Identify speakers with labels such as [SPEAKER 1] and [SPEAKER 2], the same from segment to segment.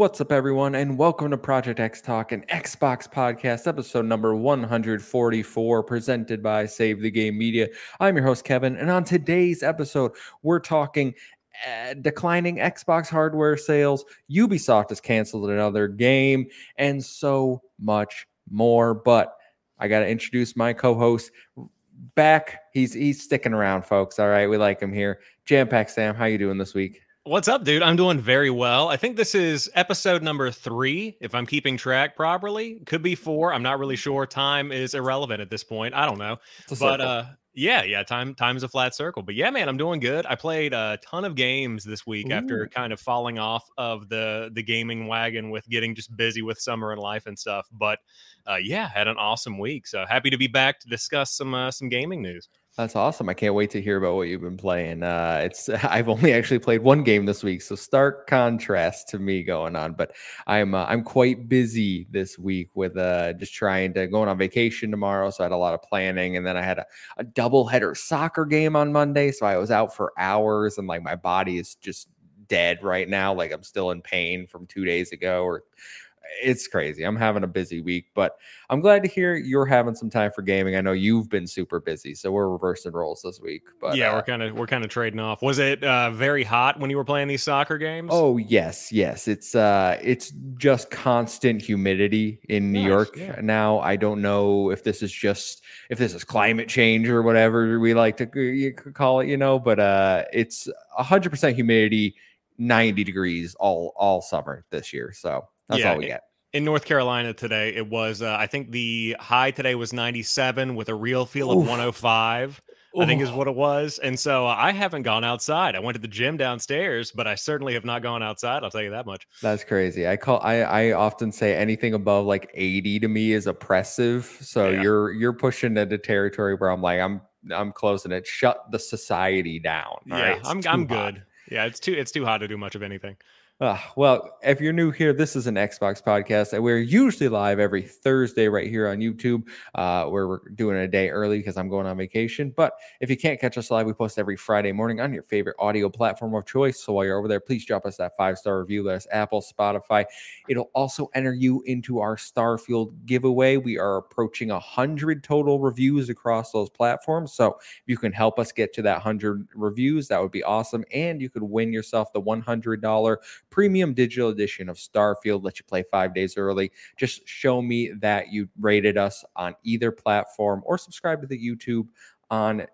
[SPEAKER 1] What's up, everyone, and welcome to Project XTalk, an Xbox podcast, episode number 144, presented by Save the Game Media. I'm your host, Kevin, and on today's episode, we're talking uh, declining Xbox hardware sales, Ubisoft has canceled another game, and so much more. But I got to introduce my co-host back. He's he's sticking around, folks. All right, we like him here. JamPackSam, how you doing this week?
[SPEAKER 2] What's up, dude? I'm doing very well. I think this is episode number three, if I'm keeping track properly. Could be four. I'm not really sure. Time is irrelevant at this point. I don't know. But uh yeah, yeah, time time is a flat circle. But yeah, man, I'm doing good. I played a ton of games this week Ooh. after kind of falling off of the the gaming wagon with getting just busy with summer and life and stuff. But uh yeah, had an awesome week. So happy to be back to discuss some uh, some gaming news.
[SPEAKER 1] That's awesome. I can't wait to hear about what you've been playing. Uh, it's I've only actually played one game this week, so stark contrast to me going on. But I'm uh, I'm quite busy this week with uh, just trying to going on vacation tomorrow, so I had a lot of planning, and then I had a, a double header soccer game on Monday, so I was out for hours, and like my body is just dead right now. Like I'm still in pain from two days ago or it's crazy. I'm having a busy week, but I'm glad to hear you're having some time for gaming. I know you've been super busy, so we're reversing roles this week. But
[SPEAKER 2] yeah,
[SPEAKER 1] uh,
[SPEAKER 2] we're kind of we're kind of trading off. Was it uh, very hot when you were playing these soccer games?
[SPEAKER 1] Oh yes, yes. It's uh, it's just constant humidity in New nice, York yeah. now. I don't know if this is just if this is climate change or whatever we like to call it, you know. But uh, it's 100 percent humidity. 90 degrees all all summer this year. So that's yeah, all we get.
[SPEAKER 2] In North Carolina today, it was uh, I think the high today was 97 with a real feel of 105. I think is what it was. And so uh, I haven't gone outside. I went to the gym downstairs, but I certainly have not gone outside. I'll tell you that much.
[SPEAKER 1] That's crazy. I call I I often say anything above like 80 to me is oppressive. So yeah. you're you're pushing into territory where I'm like I'm I'm closing it. Shut the society down.
[SPEAKER 2] yeah, right? I'm I'm hot. good. Yeah, it's too it's too hot to do much of anything.
[SPEAKER 1] Uh, well, if you're new here, this is an Xbox podcast. And we're usually live every Thursday right here on YouTube, uh, where we're doing it a day early because I'm going on vacation. But if you can't catch us live, we post every Friday morning on your favorite audio platform of choice. So while you're over there, please drop us that five star review. Let us Apple, Spotify. It'll also enter you into our Starfield giveaway. We are approaching a hundred total reviews across those platforms. So if you can help us get to that hundred reviews, that would be awesome. And you could win yourself the one hundred dollar premium digital edition of Starfield. Let you play five days early. Just show me that you rated us on either platform or subscribe to the YouTube on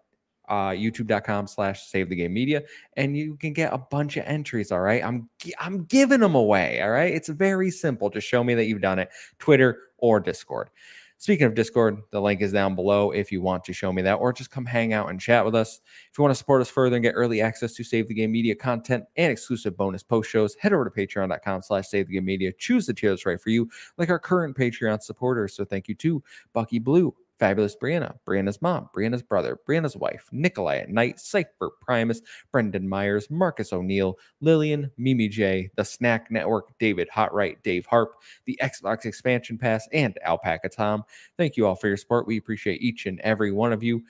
[SPEAKER 1] uh, youtube.com slash save the game media and you can get a bunch of entries all right i'm i'm giving them away all right it's very simple just show me that you've done it twitter or discord Speaking of Discord, the link is down below if you want to show me that, or just come hang out and chat with us. If you want to support us further and get early access to Save the Game Media content and exclusive bonus post shows, head over to patreon.com slash save the game media. Choose the tier that's right for you, like our current Patreon supporters. So thank you to Bucky Blue, Fabulous Brianna, Brianna's mom, Brianna's brother, Brianna's wife, Nikolai at Night, Cypher Primus, Brendan Myers, Marcus O'Neill, Lillian, Mimi J, The Snack Network, David Hotright, Dave Harp, the Xbox Expansion Pass, and Alpaca Tom. Thank you all for your support. We appreciate each and every one of you.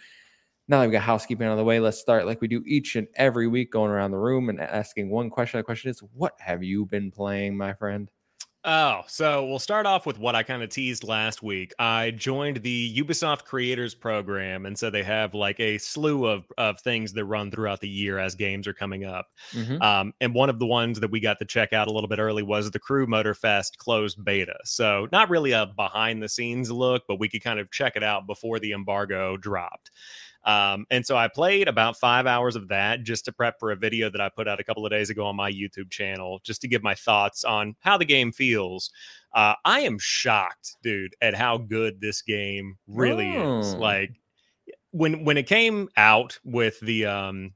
[SPEAKER 1] Now that we've got housekeeping out of the way, let's start like we do each and every week, going around the room and asking one question. The question is, what have you been playing, my friend?
[SPEAKER 2] Oh, so we'll start off with what I kind of teased last week. I joined the Ubisoft Creators Program, and so they have like a slew of of things that run throughout the year as games are coming up. Mm-hmm. Um, and one of the ones that we got to check out a little bit early was the Crew Motorfest closed beta. So not really a behind the scenes look, but we could kind of check it out before the embargo dropped. Um, and so I played about five hours of that just to prep for a video that I put out a couple of days ago on my YouTube channel, just to give my thoughts on how the game feels. Uh, I am shocked, dude, at how good this game really oh. is. Like when when it came out with the um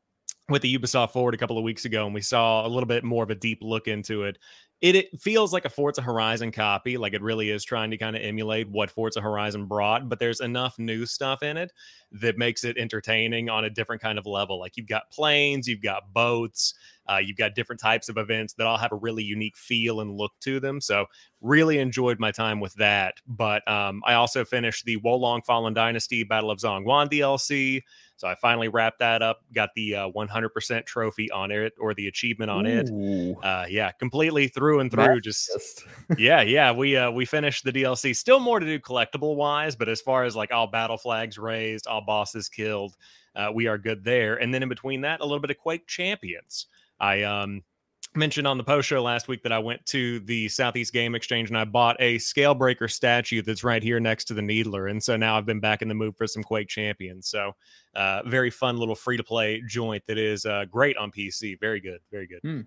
[SPEAKER 2] with the Ubisoft Forward a couple of weeks ago, and we saw a little bit more of a deep look into it it, it, feels like a Forza Horizon copy, like it really is trying to kind of emulate what Forza Horizon brought, but there's enough new stuff in it that makes it entertaining on a different kind of level. Like you've got planes, you've got boats, uh, you've got different types of events that all have a really unique feel and look to them. So really enjoyed my time with that. But um, I also finished the Wo Long Fallen Dynasty Battle of Zhongyuan DLC So I finally wrapped that up, got the uh, 100% trophy on it or the achievement on
[SPEAKER 1] Ooh.
[SPEAKER 2] it. Uh, yeah, completely through and through. Just
[SPEAKER 1] Just
[SPEAKER 2] yeah, yeah. We uh, we finished the DLC. Still more to do collectible wise, but as far as like all battle flags raised, all bosses killed, uh, we are good there. And then in between that, a little bit of Quake Champions. I um mentioned on the post show last week that I went to the Southeast Game Exchange and I bought a Scalebearer statue that's right here next to the Needler. And so now I've been back in the mood for some Quake Champions. So, uh, very fun little free to play joint that is uh, great on PC. Very good. Very good.
[SPEAKER 1] Hmm.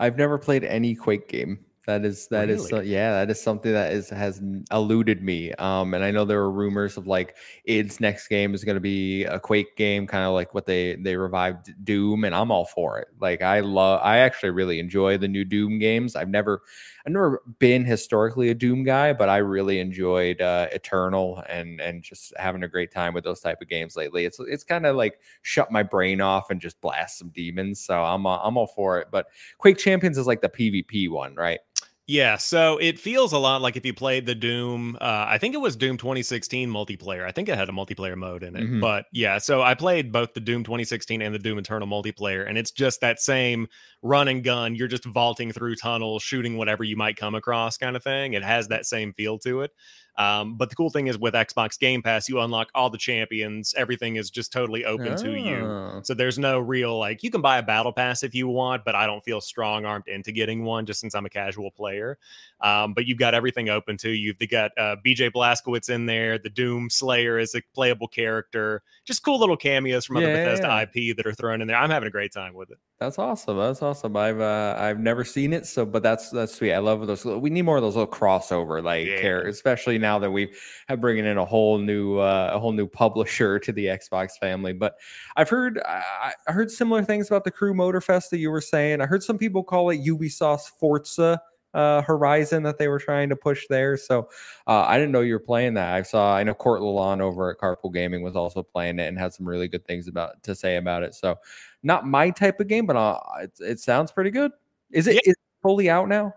[SPEAKER 1] I've never played any Quake game. That is that is
[SPEAKER 2] Really?
[SPEAKER 1] uh, yeah, that is something that is has eluded me. Um, and I know there were rumors of like id's next game is going to be a Quake game, kind of like what they they revived Doom, and I'm all for it. Like I love, I actually really enjoy the new Doom games. I've never, I've never been historically a Doom guy, but I really enjoyed uh, Eternal and and just having a great time with those type of games lately. It's it's kind of like shut my brain off and just blast some demons. So I'm uh, I'm all for it. But Quake Champions is like the PvP one, right?
[SPEAKER 2] Yeah, so it feels a lot like if you played the Doom, uh, I think it was Doom 2016 multiplayer. I think it had a multiplayer mode in it.
[SPEAKER 1] Mhm.
[SPEAKER 2] But yeah, so I played both the Doom 2016 and the Doom Eternal multiplayer, and it's just that same run and gun. You're just vaulting through tunnels, shooting whatever you might come across, kind of thing. It has that same feel to it. Um, but the cool thing is with Xbox Game Pass, you unlock all the champions. Everything is just totally open to you.
[SPEAKER 1] Oh.
[SPEAKER 2] So there's no real like you can buy a battle pass if you want, but I don't feel strong armed into getting one just since I'm a casual player. Um, but you've got everything open to you. You've got uh, BJ Blazkowicz in there. The Doom Slayer is a playable character. Just cool little cameos from other
[SPEAKER 1] Yeah, yeah,
[SPEAKER 2] Bethesda IP that are thrown in there. I'm having a great time with it.
[SPEAKER 1] That's awesome. That's awesome. I've uh, I've never seen it, so but that's that's sweet. I love those. We need more of those little crossover like
[SPEAKER 2] Yeah.
[SPEAKER 1] characters, especially now that we've have bringing in a whole new uh, a whole new publisher to the Xbox family. But I've heard I heard similar things about the Crew Motorfest that you were saying. I heard some people call it Ubisoft's Forza uh, Horizon that they were trying to push there. So uh, I didn't know you were playing that. I saw I know Court Lalon over at Carpool Gaming was also playing it and had some really good things about to say about it. So not my type of game, but uh, it, it sounds pretty good. Is it,
[SPEAKER 2] Yeah.
[SPEAKER 1] is it fully out now?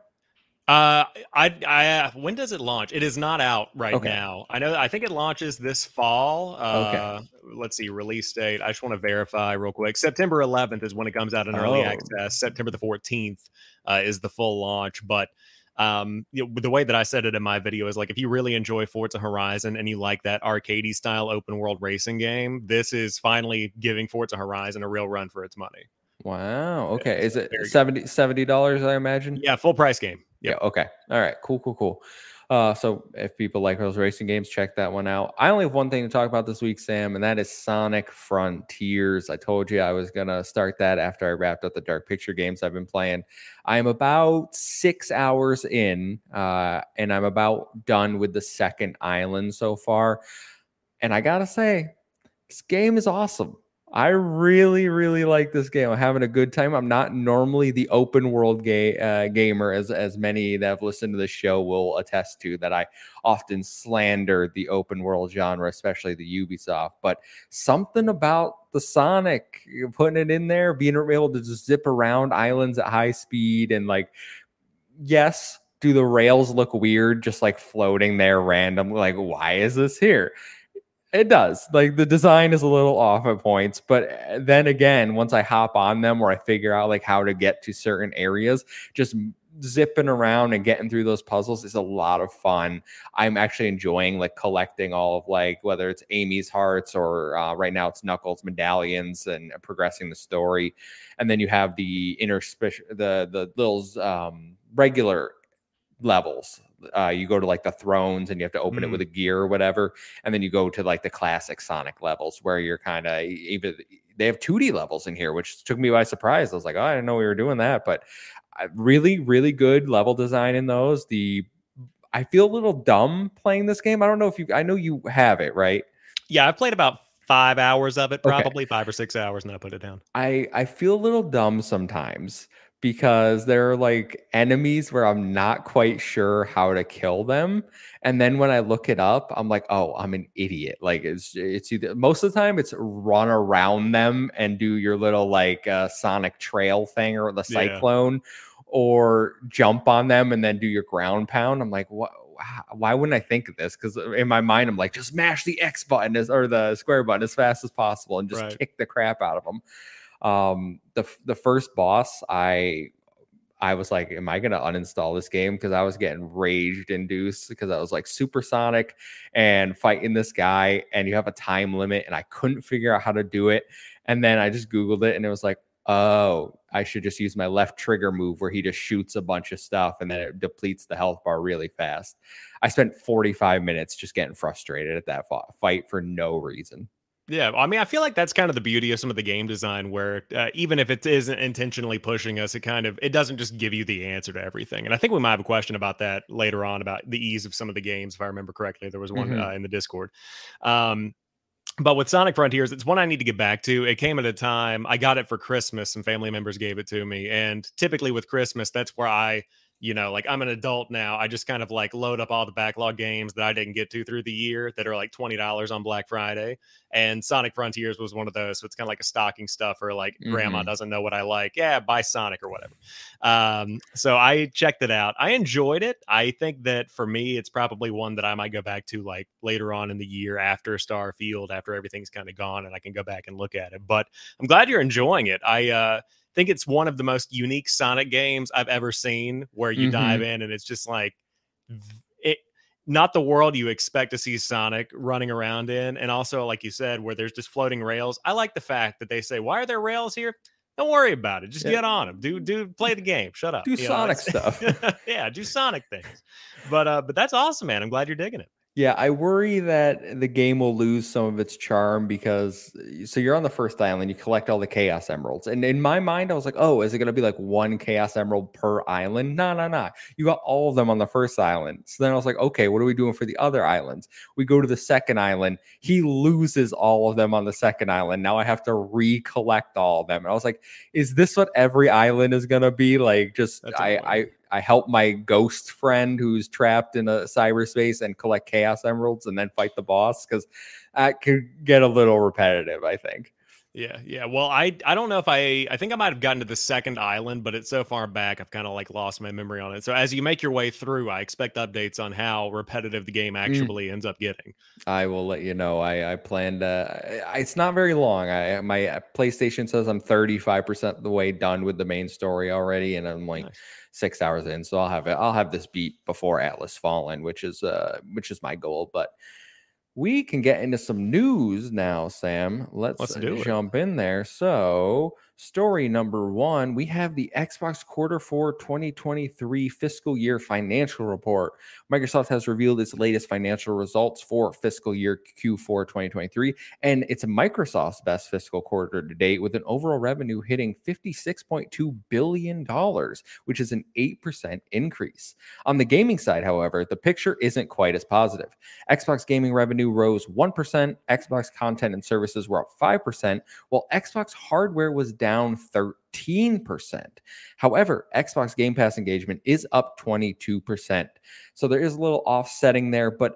[SPEAKER 2] Uh, I, I, when does it launch? It is not out right
[SPEAKER 1] Okay.
[SPEAKER 2] now. I know, I think it launches this fall.
[SPEAKER 1] Okay.
[SPEAKER 2] Uh, let's see, release date. I just want to verify real quick. September 11th is when it comes out in early
[SPEAKER 1] Oh.
[SPEAKER 2] access. September the 14th uh, is the full launch. But um, you know, the way that I said it in my video is like, if you really enjoy Forza Horizon and you like that arcadey style open world racing game, this is finally giving Forza Horizon a real run for its money.
[SPEAKER 1] Wow. Okay. Is it
[SPEAKER 2] very
[SPEAKER 1] 70 70 dollars? I imagine.
[SPEAKER 2] Yeah, full price game.
[SPEAKER 1] Yeah. Okay. All right. Cool. Cool. Cool. Uh, so if people like those racing games, check that one out. I only have one thing to talk about this week, Sam, and that is Sonic Frontiers. I told you I was gonna start that after I wrapped up the Dark Picture games I've been playing. I am about six hours in, uh, and I'm about done with the second island so far. And I gotta say, this game is awesome. I really, really like this game. I'm having a good time. I'm not normally the open world uh, gamer, as as many that have listened to the show will attest to. That I often slander the open world genre, especially the Ubisoft. But something about the Sonic, putting it in there, being able to just zip around islands at high speed, and like, yes, do the rails look weird, just like floating there randomly? Like, why is this here? It does. Like the design is a little off at points, but uh, then again, once I hop on them or I figure out like how to get to certain areas, just zipping around and getting through those puzzles is a lot of fun. I'm actually enjoying like collecting all of like whether it's Amy's hearts or uh, right now it's Knuckles medallions and progressing the story. And then you have the interspecial the the little um, regular levels. Uh, you go to like the thrones and you have to open it with a gear or whatever and then you go to like the classic Sonic levels where you're kind of even they have 2D levels in here, which took me by surprise. I was like, oh, I didn't know we were doing that, but I- really, really good level design in those. The I feel a little dumb playing this game. I don't know if you, I know you have it, right?
[SPEAKER 2] Yeah, I've played about five hours of it,
[SPEAKER 1] Okay.
[SPEAKER 2] probably five or six hours, and then I put it down.
[SPEAKER 1] I I feel a little dumb sometimes because there are like enemies where I'm not quite sure how to kill them. And then when I look it up, I'm like, oh, I'm an idiot. Like it's it's either most of the time it's run around them and do your little like uh, sonic trail thing or the
[SPEAKER 2] Yeah.
[SPEAKER 1] cyclone or jump on them and then do your ground pound. I'm like, what why wouldn't I think of this? Because in my mind, I'm like, just mash the X button as, or the square button as fast as possible and just right. kick the crap out of them. Um, the the first boss, I I was like, am I going to uninstall this game? Because I was getting raged induced because I was like supersonic and fighting this guy, and you have a time limit, and I couldn't figure out how to do it. And then I just Googled it, and it was like, oh, I should just use my left trigger move where he just shoots a bunch of stuff and then it depletes the health bar really fast. I spent 45 minutes just getting frustrated at that fight for no reason.
[SPEAKER 2] Yeah, I mean, I feel like that's kind of the beauty of some of the game design, where uh, even if it isn't intentionally pushing us, it kind of it doesn't just give you the answer to everything. And I think we might have a question about that later on about the ease of some of the games, if I remember correctly. There was one mm-hmm. uh, in the Discord. Um, but with Sonic Frontiers, it's one I need to get back to. It came at a time I got it for Christmas. Some family members gave it to me, and typically with Christmas, that's where I you know, like I'm an adult now. I just kind of like load up all the backlog games that I didn't get to through the year that are like $20 on Black Friday. And Sonic Frontiers was one of those. So it's kind of like a stocking stuff or like mm-hmm. grandma doesn't know what I like. Yeah, buy Sonic or whatever. Um, so I checked it out. I enjoyed it. I think that for me, it's probably one that I might go back to like later on in the year after Starfield, after everything's kind of gone and I can go back and look at it. But I'm glad you're enjoying it. I, uh, think it's one of the most unique Sonic games I've ever seen where you mm-hmm. dive in and it's just like it not the world you expect to see Sonic running around in and also like you said where there's just floating rails. I like the fact that they say why are there rails here? Don't worry about it. Just yeah. get on them. Do do play the game. Shut up.
[SPEAKER 1] Do you Sonic know? stuff.
[SPEAKER 2] yeah, do Sonic things. But uh but that's awesome, man. I'm glad you're digging it.
[SPEAKER 1] Yeah, I worry that the game will lose some of its charm because eh, so you're on the first island, you collect all the chaos emeralds. And in my mind, I was like, oh, is it gonna be like one chaos emerald per island? No, no, no. You got all of them on the first island. So then I was like, okay, what are we doing for the other islands? We go to the second island. He loses all of them on the second island. Now I have to recollect all of them. And I was like, is this what every island is gonna be? Like just I I I help my ghost friend who's trapped in a cyberspace and collect chaos emeralds and then fight the boss because that could get a little repetitive, I think.
[SPEAKER 2] Yeah, yeah. Well, I I don't know if I I think I might have gotten to the second island, but it's so far back I've kind of like lost my memory on it. So as you make your way through, I expect updates on how repetitive the game mm. actually mm. ends up getting.
[SPEAKER 1] I will let you know. I I planned. Uh, it's not very long. I my PlayStation says I'm 35 percent the way done with the main story already, and I'm like. Nice six hours in. So I'll have it. I'll have this beat before Atlas Fallen, which is uh which is my goal. But we can get into some news now, Sam. Let's, Let's jump in there. So Story number one we have the Xbox Quarter 4 2023 fiscal year financial report. Microsoft has revealed its latest financial results for fiscal year Q4 2023, and it's Microsoft's best fiscal quarter to date, with an overall revenue hitting $56.2 billion, which is an 8% increase. On the gaming side, however, the picture isn't quite as positive. Xbox gaming revenue rose 1%, Xbox content and services were up 5%, while Xbox hardware was down down 13%. However, Xbox Game Pass engagement is up 22%. So there is a little offsetting there. But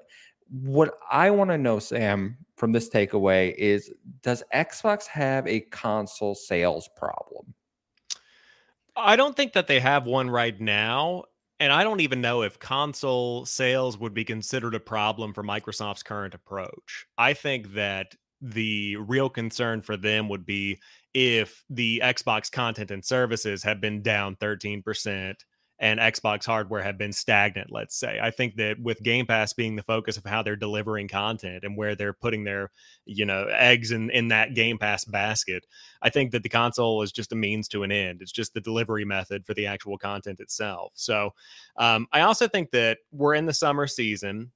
[SPEAKER 1] what I want to know, Sam, from this takeaway is does Xbox have a console sales problem?
[SPEAKER 2] I don't think that they have one right now. And I don't even know if console sales would be considered a problem for Microsoft's current approach. I think that the real concern for them would be if the Xbox content and services have been down 13% and Xbox hardware have been stagnant, let's say. I think that with Game Pass being the focus of how they're delivering content and where they're putting their, you know, eggs in, in that Game Pass basket, I think that the console is just a means to an end. It's just the delivery method for the actual content itself. So um, I also think that we're in the summer season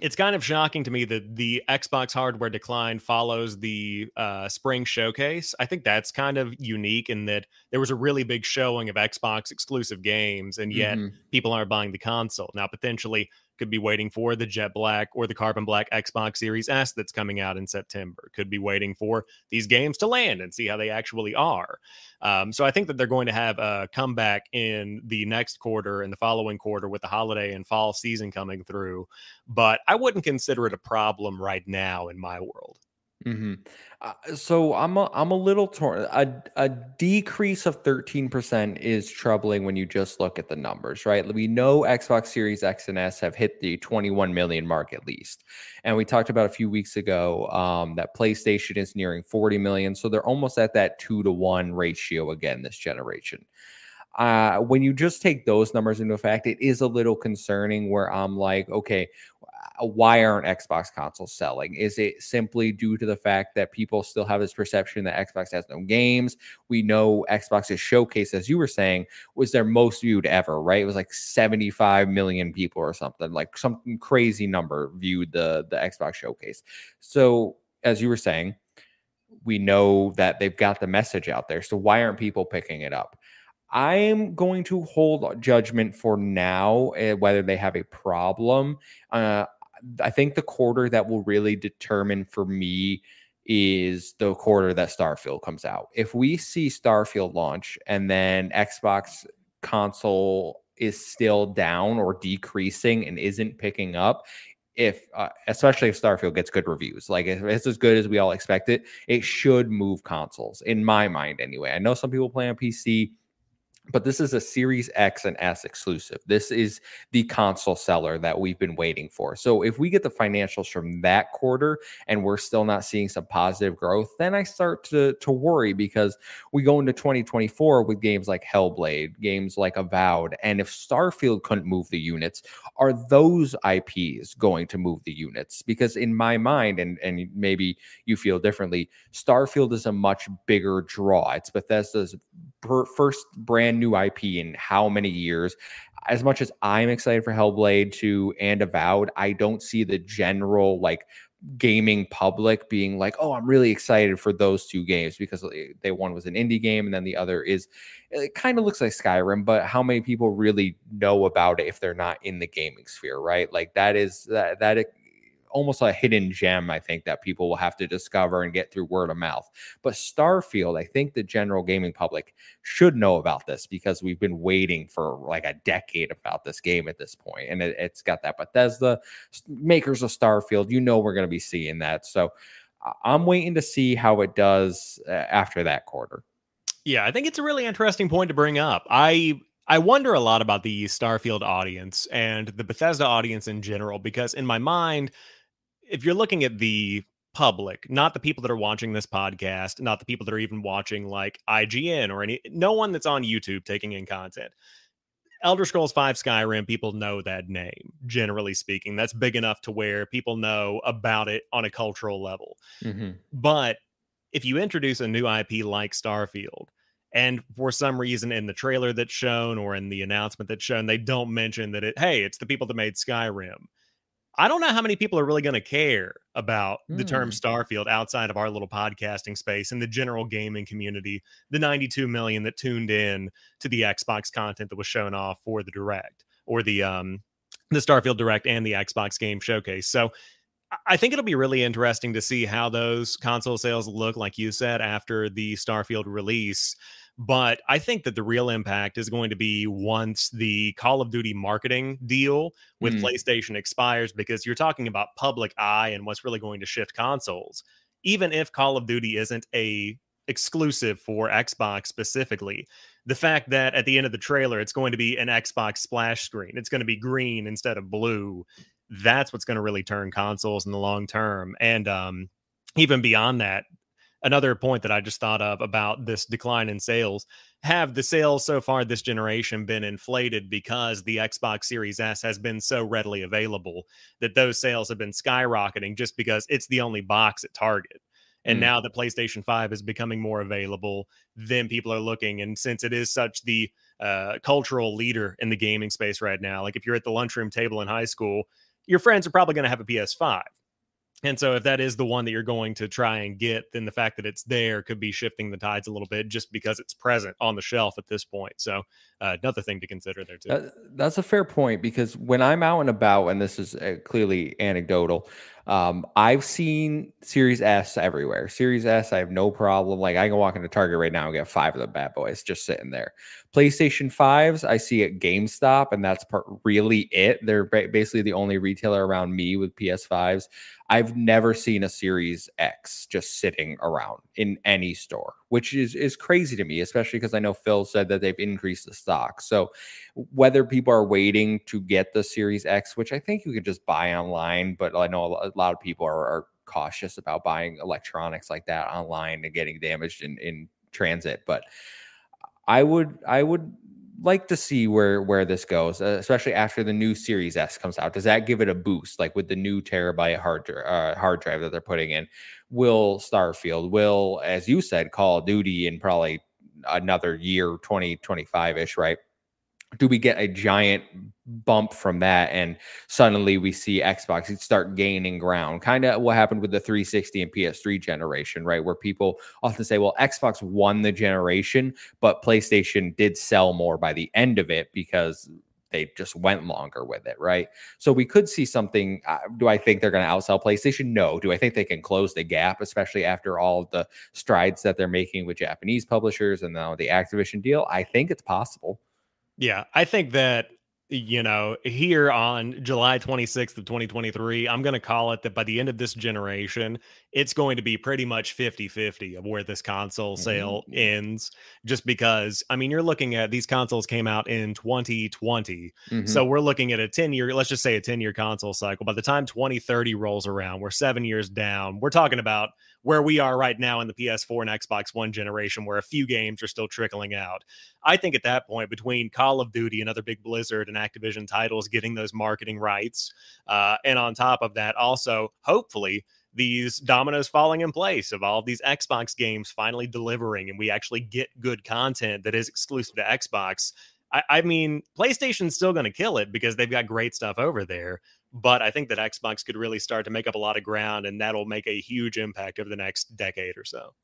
[SPEAKER 2] it's kind of shocking to me that the Xbox hardware decline follows the uh, spring showcase. I think that's kind of unique in that there was a really big showing of Xbox exclusive games, and yet mm-hmm. people aren't buying the console. Now, potentially, could be waiting for the jet black or the carbon black Xbox Series S that's coming out in September. Could be waiting for these games to land and see how they actually are. Um, so I think that they're going to have a comeback in the next quarter and the following quarter with the holiday and fall season coming through. But I wouldn't consider it a problem right now in my world.
[SPEAKER 1] Mm-hmm. Uh, so I'm a, I'm a little torn. A, a decrease of 13% is troubling when you just look at the numbers, right? We know Xbox Series X and S have hit the 21 million mark at least. And we talked about a few weeks ago um, that PlayStation is nearing 40 million. So they're almost at that two to one ratio again this generation. Uh, when you just take those numbers into effect, it is a little concerning where I'm like, okay, uh, why aren't Xbox consoles selling? Is it simply due to the fact that people still have this perception that Xbox has no games? We know Xbox's showcase, as you were saying, was their most viewed ever, right? It was like 75 million people or something, like some crazy number viewed the, the Xbox showcase. So, as you were saying, we know that they've got the message out there. So, why aren't people picking it up? I'm going to hold judgment for now uh, whether they have a problem. Uh, I think the quarter that will really determine for me is the quarter that Starfield comes out. If we see Starfield launch and then Xbox console is still down or decreasing and isn't picking up, if uh, especially if Starfield gets good reviews, like if it's as good as we all expect it, it should move consoles in my mind anyway. I know some people play on PC but this is a Series X and S exclusive. This is the console seller that we've been waiting for. So if we get the financials from that quarter and we're still not seeing some positive growth, then I start to to worry because we go into 2024 with games like Hellblade, games like Avowed, and if Starfield couldn't move the units, are those IPs going to move the units? Because in my mind, and and maybe you feel differently, Starfield is a much bigger draw. It's Bethesda's first brand new IP in how many years. As much as I'm excited for Hellblade 2 and Avowed, I don't see the general like gaming public being like, "Oh, I'm really excited for those two games because they one was an indie game and then the other is it kind of looks like Skyrim, but how many people really know about it if they're not in the gaming sphere, right? Like that is that that almost a hidden gem, I think, that people will have to discover and get through word of mouth. But Starfield, I think the general gaming public should know about this because we've been waiting for like a decade about this game at this point, and it, has got that Bethesda makers of Starfield. You know, we're going to be seeing that. So I'm waiting to see how it does uh, after that quarter.
[SPEAKER 2] Yeah, I think it's a really interesting point to bring up. I I wonder a lot about the Starfield audience and the Bethesda audience in general because in my mind if you're looking at the public, not the people that are watching this podcast, not the people that are even watching like IGN or any no one that's on YouTube taking in content. Elder Scrolls 5 Skyrim, people know that name, generally speaking. That's big enough to where people know about it on a cultural level. Mm-hmm. But if you introduce a new IP like Starfield, and for some reason in the trailer that's shown or in the announcement that's shown, they don't mention that it, hey, it's the people that made Skyrim I don't know how many people are really going to care about mm. the term hmm. Starfield outside of our little podcasting space and the general gaming community, the 92 million that tuned in to the Xbox content that was shown off for the direct or the um the Starfield direct and the Xbox game showcase. So I think it'll be really interesting to see how those console sales look like you said after the Starfield release but I think that the real impact is going to be once the Call of Duty marketing deal with mm. PlayStation expires, because you're talking about public eye and what's really going to shift consoles. Even if Call of Duty isn't a exclusive for Xbox specifically, the fact that at the end of the trailer it's going to be an Xbox splash screen, it's going to be green instead of blue. That's what's going to really turn consoles in the long term. And um, even beyond that, another point that I just thought of about this decline in sales have the sales so far this generation been inflated because the Xbox Series S has been so readily available that those sales have been skyrocketing just because it's the only box at Target. And mm. now that PlayStation 5 is becoming more available, then people are looking. And since it is such the uh, cultural leader in the gaming space right now, like if you're at the lunchroom table in high school, your friends are probably going to have a PS5 and so, if that is the one that you're going to try and get, then the fact that it's there could be shifting the tides a little bit just because it's present on the shelf at this point. So, uh, another thing to consider there, too.
[SPEAKER 1] That, that's a fair point because when I'm out and about, and this is uh, clearly anecdotal, um, I've seen Series S everywhere. Series S, I have no problem. Like I can walk into Target right now and get five of the bad boys just sitting there. PlayStation 5s, I see at GameStop, and that's part, really it. They're basically the only retailer around me with PS5s. I've never seen a Series X just sitting around in any store, which is is crazy to me, especially because I know Phil said that they've increased the stock. So whether people are waiting to get the Series X, which I think you can just buy online, but I know a lot of people are, are cautious about buying electronics like that online and getting damaged in in transit, but I would I would like to see where where this goes, uh, especially after the new Series S comes out. Does that give it a boost, like with the new terabyte hard uh, hard drive that they're putting in? Will Starfield, will as you said, Call of Duty in probably another year, twenty twenty five ish, right? Do we get a giant bump from that and suddenly we see xbox start gaining ground? Kind of what happened with the 360 and ps3 generation right? Where people often say well xbox won the generation but playstation did sell more by the end of it because they just went longer with it right? So we could see something uh, do i think they're going to outsell playstation? No. Do i think they can close the gap especially after all the strides that they're making with japanese publishers and now the activision deal? I think it's possible
[SPEAKER 2] yeah, I think that you know, here on July 26th of 2023, I'm going to call it that by the end of this generation, it's going to be pretty much 50-50 of where this console sale mm-hmm. ends just because I mean, you're looking at these consoles came out in 2020. Mm-hmm. So we're looking at a 10-year, let's just say a 10-year console cycle. By the time 2030 rolls around, we're 7 years down. We're talking about where we are right now in the PS4 and Xbox One generation, where a few games are still trickling out. I think at that point, between Call of Duty and other big Blizzard and Activision titles getting those marketing rights, uh, and on top of that, also hopefully these dominoes falling in place of all of these Xbox games finally delivering, and we actually get good content that is exclusive to Xbox. I, I mean, PlayStation's still going to kill it because they've got great stuff over there. But I think that Xbox could really start to make up a lot of ground, and that'll make a huge impact over the next decade or so.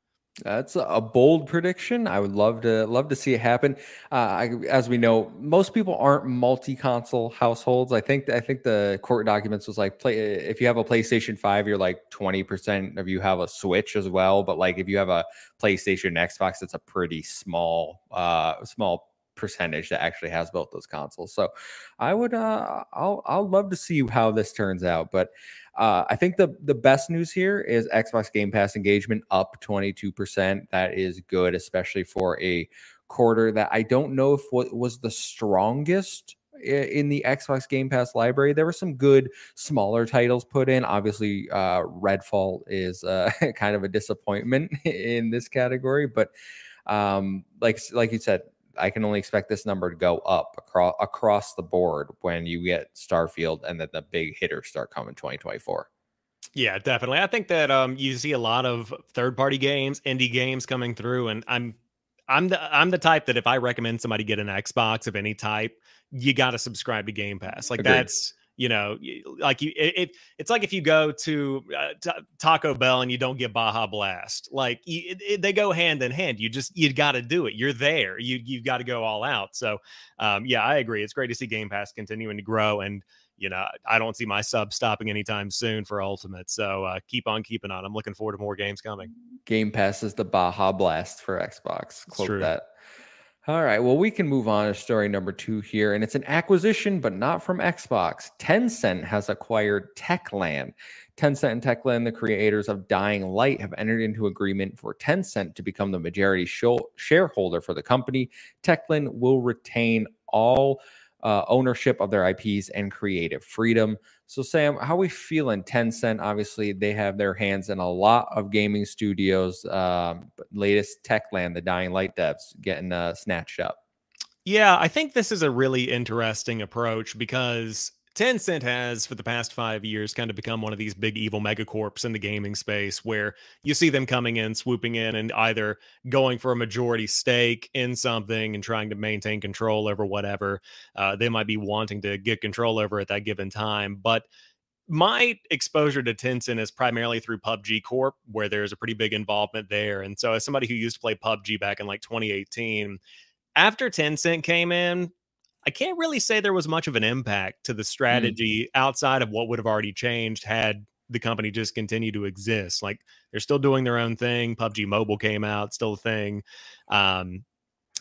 [SPEAKER 1] That's a bold prediction. I would love to love to see it happen. Uh, I, as we know, most people aren't multi-console households. I think I think the court documents was like play if you have a PlayStation Five, you're like twenty percent of you have a Switch as well. But like if you have a PlayStation Xbox, it's a pretty small uh small percentage that actually has both those consoles. So I would uh I'll I'll love to see how this turns out. But uh I think the the best news here is Xbox Game Pass engagement up 22%. That is good, especially for a quarter that I don't know if what was the strongest in the Xbox Game Pass library. There were some good smaller titles put in. Obviously, uh, Redfall is uh, kind of a disappointment in this category, but um, like like you said, I can only expect this number to go up across across the board when you get Starfield and then the big hitters start coming 2024.
[SPEAKER 2] Yeah, definitely. I think that um you see a lot of third party games, indie games coming through, and I'm I'm the I'm the type that if I recommend somebody get an Xbox of any type, you got to subscribe to Game Pass. Like Agreed. that's you know like you it, it's like if you go to uh, taco bell and you don't get baja blast like you, it, they go hand in hand you just you got to do it you're there you you've got to go all out so um, yeah i agree it's great to see game pass continuing to grow and you know i don't see my sub stopping anytime soon for ultimate so uh, keep on keeping on i'm looking forward to more games coming.
[SPEAKER 1] Game pass is the baja blast for xbox quote that all right. Well, we can move on to story number two here. And it's an acquisition, but not from Xbox. Tencent has acquired Techland. Tencent and Techland, the creators of Dying Light, have entered into agreement for Tencent to become the majority shareholder for the company. Techland will retain all uh, ownership of their IPs and creative freedom. So, Sam, how are we feeling? Tencent, obviously, they have their hands in a lot of gaming studios. Um, latest Techland, the Dying Light devs, getting uh, snatched up.
[SPEAKER 2] Yeah, I think this is a really interesting approach because Tencent has, for the past five years, kind of become one of these big evil megacorps in the gaming space where you see them coming in, swooping in, and either going for a majority stake in something and trying to maintain control over whatever uh, they might be wanting to get control over at that given time. But my exposure to Tencent is primarily through PUBG Corp, where there's a pretty big involvement there. And so, as somebody who used to play PUBG back in like 2018, after Tencent came in, I can't really say there was much of an impact to the mm. strategy mm. outside of what would have already changed had the company just continued to exist. Like they're still doing their own thing. PUBG Mobile came out, still a thing. Um,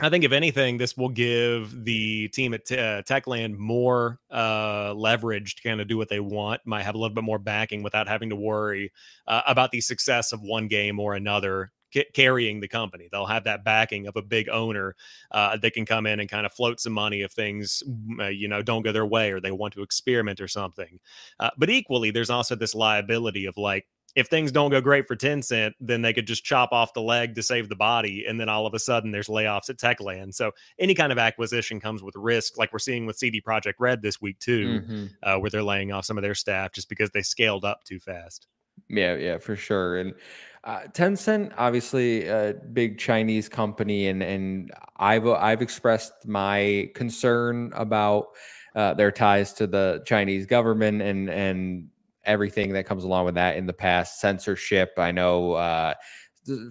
[SPEAKER 2] I think if anything, this will give the team at uh, Techland more uh, leverage to kind of do what they want. Might have a little bit more backing without having to worry uh, about the success of one game or another carrying the company. They'll have that backing of a big owner uh, that can come in and kind of float some money if things, uh, you know, don't go their way or they want to experiment or something. Uh, but equally, there's also this liability of like, if things don't go great for Tencent, then they could just chop off the leg to save the body. And then all of a sudden there's layoffs at Techland. So any kind of acquisition comes with risk, like we're seeing with CD Projekt Red this week, too, mm-hmm. uh, where they're laying off some of their staff just because they scaled up too fast.
[SPEAKER 1] Yeah, yeah, for sure. And uh, Tencent, obviously a big Chinese company, and and I've I've expressed my concern about uh, their ties to the Chinese government and and everything that comes along with that in the past. Censorship, I know. Uh,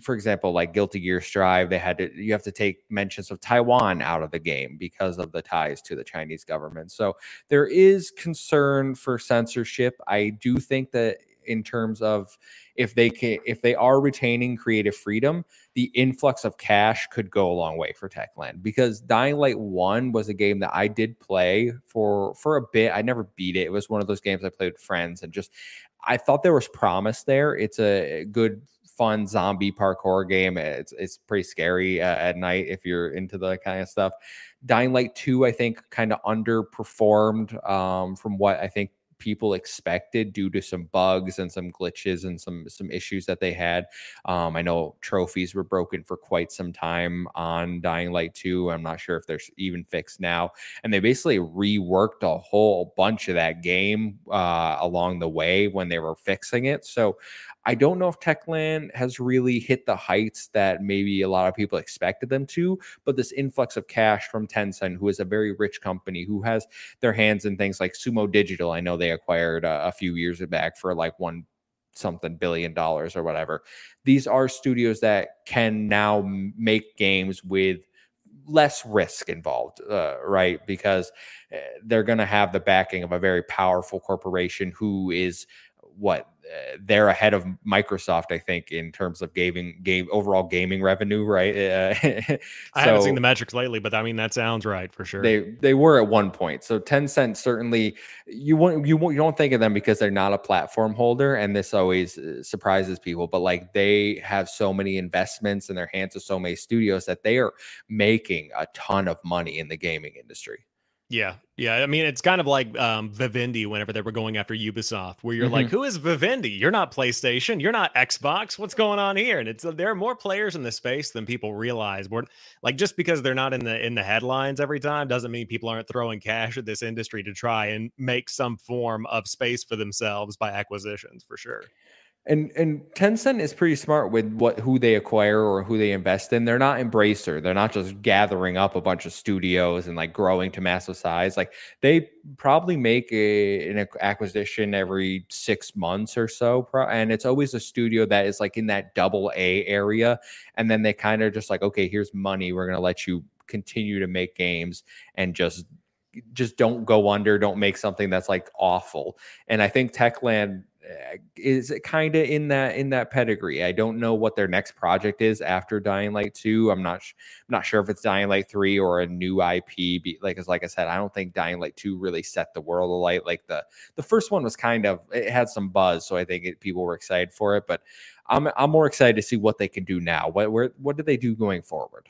[SPEAKER 1] for example, like Guilty Gear Strive, they had to you have to take mentions of Taiwan out of the game because of the ties to the Chinese government. So there is concern for censorship. I do think that in terms of if they can if they are retaining creative freedom the influx of cash could go a long way for techland because dying light 1 was a game that i did play for for a bit. I never beat it. It was one of those games i played with friends and just i thought there was promise there. It's a good fun zombie parkour game. It's it's pretty scary uh, at night if you're into the kind of stuff. Dying light 2 i think kind of underperformed um, from what i think people expected due to some bugs and some glitches and some some issues that they had. Um, I know trophies were broken for quite some time on Dying Light 2. I'm not sure if they're even fixed now. And they basically reworked a whole bunch of that game uh, along the way when they were fixing it. So I don't know if Techland has really hit the heights that maybe a lot of people expected them to, but this influx of cash from Tencent, who is a very rich company, who has their hands in things like Sumo Digital, I know they acquired a, a few years back for like one something billion dollars or whatever. These are studios that can now make games with less risk involved, uh, right? Because eh, they're going to have the backing of a very powerful corporation who is what they're ahead of Microsoft, I think, in terms of gaming game overall gaming revenue, right? Uh,
[SPEAKER 2] so I haven't seen the metrics lately, but I mean that sounds right for sure.
[SPEAKER 1] They they were at one point. So Tencent certainly you won't you won't you don't think of them because they're not a platform holder, and this always uh, surprises people. But like they have so many investments in their hands of so many studios that they are making a ton of money in the gaming industry.
[SPEAKER 2] Yeah, yeah. I mean, it's kind of like um, Vivendi whenever they were going after Ubisoft, where you're mm-hmm. like, "Who is Vivendi? You're not PlayStation. You're not Xbox. What's going on here?" And it's there are more players in the space than people realize. We're, like just because they're not in the in the headlines every time doesn't mean people aren't throwing cash at this industry to try and make some form of space for themselves by acquisitions, for sure.
[SPEAKER 1] And and Tencent is pretty smart with what who they acquire or who they invest in. They're not embracer. They're not just gathering up a bunch of studios and like growing to massive size. Like they probably make a, an acquisition every six months or so, and it's always a studio that is like in that double A area. And then they kind of just like, okay, here's money. We're gonna let you continue to make games and just just don't go under. Don't make something that's like awful. And I think Techland Eh, is it kind of in that in that pedigree. I don't know what their next project is after Dying Light 2. I'm not sh- I'm not sure if it's Dying Light 3 or a new IP. Like as like I said, I don't think Dying Light 2 really set the world alight. Like the the first one was kind of it had some buzz, so I think it, people were excited for it. But I'm I'm more excited to see what they can do now. What where what do they do going forward?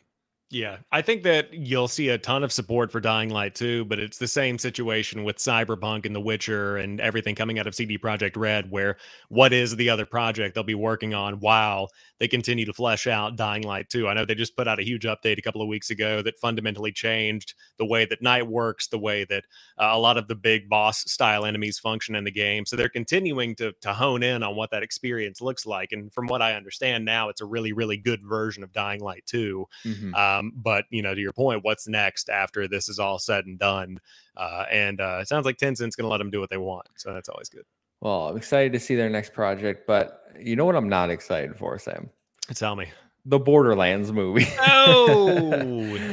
[SPEAKER 2] Yeah, I think that you'll see a ton of support for Dying Light 2, but it's the same situation with Cyberpunk and The Witcher and everything coming out of CD Projekt Red, where what is the other project they'll be working on while they continue to flesh out Dying Light 2. I know they just put out a huge update a couple of weeks ago that fundamentally changed the way that night works, the way that uh, a lot of the big boss style enemies function in the game. So they're continuing to, to hone in on what that experience looks like. And from what I understand now, it's a really, really good version of Dying Light 2. Mm-hmm. Um, but, you know, to your point, what's next after this is all said and done? Uh, and uh, it sounds like Tencent's going to let them do what they want. So that's always good.
[SPEAKER 1] Well, I'm excited to see their next project, but you know what I'm not excited for, Sam?
[SPEAKER 2] Tell me.
[SPEAKER 1] The Borderlands movie.
[SPEAKER 2] oh,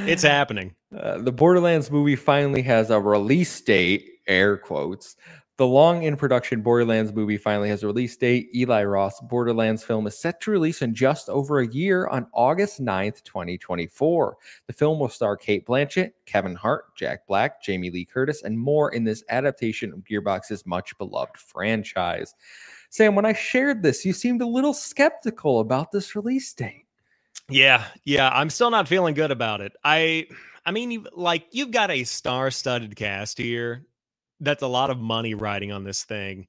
[SPEAKER 2] it's happening.
[SPEAKER 1] Uh, the Borderlands movie finally has a release date, air quotes, The long in production Borderlands movie finally has a release date. Eli Roth's Borderlands film is set to release in just over a year on August 9th, 2024. The film will star Cate Blanchett, Kevin Hart, Jack Black, Jamie Lee Curtis, and more in this adaptation of Gearbox's much beloved franchise. Sam, when I shared this, you seemed a little skeptical about this release date.
[SPEAKER 2] Yeah, yeah, I'm still not feeling good about it. I I mean, like you've got a star-studded cast here that's a lot of money riding on this thing.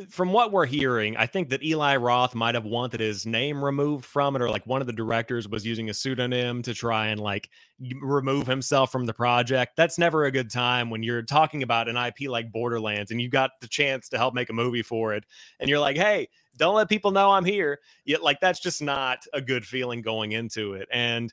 [SPEAKER 2] Uh, from what we're hearing, I think that Eli Roth might have wanted his name removed from it, or like one of the directors was using a pseudonym to try and like remove himself from the project. That's never a good time when you're talking about an IP like Borderlands and you got the chance to help make a movie for it, and you're like, hey, don't let people know I'm here. Yet, like, that's just not a good feeling going into it. And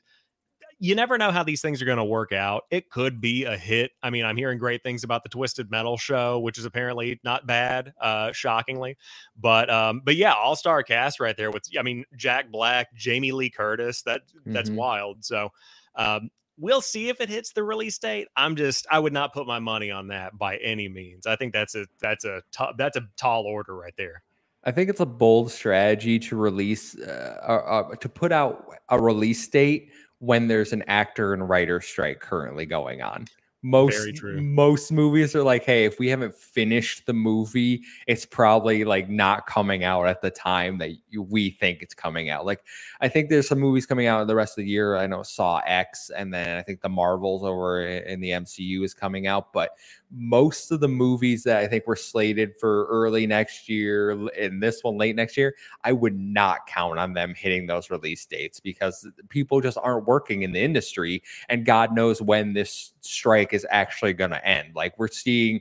[SPEAKER 2] you never know how these things are going to work out. It could be a hit. I mean, I'm hearing great things about the Twisted Metal show, which is apparently not bad, uh, shockingly. But um, but yeah, all star cast right there with I mean Jack Black, Jamie Lee Curtis. That that's mm-hmm. wild. So um, we'll see if it hits the release date. I'm just I would not put my money on that by any means. I think that's a that's a t- that's a tall order right there.
[SPEAKER 1] I think it's a bold strategy to release uh, uh, to put out a release date when there's an actor and writer strike currently going on. Most most movies are like, hey, if we haven't finished the movie, it's probably like not coming out at the time that you, we think it's coming out. Like, I think there's some movies coming out the rest of the year. I know Saw X, and then I think the Marvels over in the MCU is coming out. But most of the movies that I think were slated for early next year and this one late next year, I would not count on them hitting those release dates because people just aren't working in the industry. And God knows when this strike is actually going to end. Like we're seeing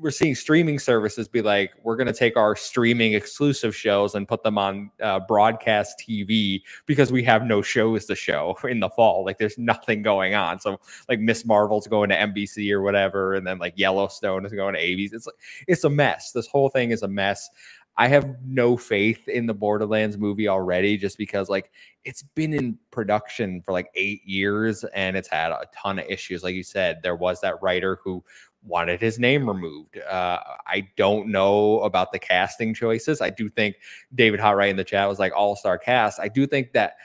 [SPEAKER 1] we're seeing streaming services be like, we're going to take our streaming exclusive shows and put them on uh, broadcast TV because we have no shows to show in the fall. Like, there's nothing going on. So, like, Miss Marvel's going to NBC or whatever, and then like Yellowstone is going to ABC. It's like it's a mess. This whole thing is a mess. I have no faith in the Borderlands movie already, just because like it's been in production for like eight years and it's had a ton of issues. Like you said, there was that writer who wanted his name removed. Uh, I don't know about the casting choices. I do think David Hot right in the chat was like all star cast. I do think that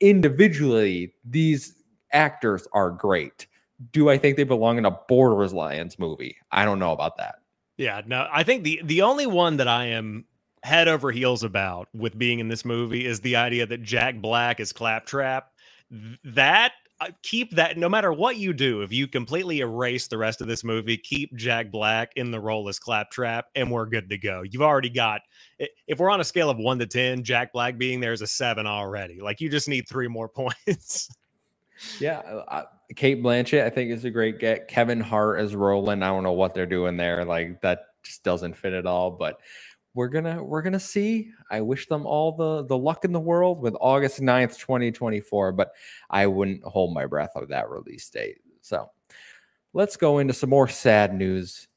[SPEAKER 1] individually these actors are great. Do I think they belong in a Borderlands movie? I don't know about that.
[SPEAKER 2] Yeah, no, I think the the only one that I am head over heels about with being in this movie is the idea that Jack Black is Claptrap. That keep that no matter what you do if you completely erase the rest of this movie keep jack black in the role as claptrap and we're good to go. You've already got if we're on a scale of 1 to 10 jack black being there is a 7 already. Like you just need three more points.
[SPEAKER 1] Yeah uh, cate blanchett i think is a great get kevin hart as roland i don't know what they're doing there like that just doesn't fit at all but we're gonna we're gonna see. I wish them all the the luck in the world with August 9th, 2024, but I wouldn't hold my breath of that release date. So let's go into some more sad news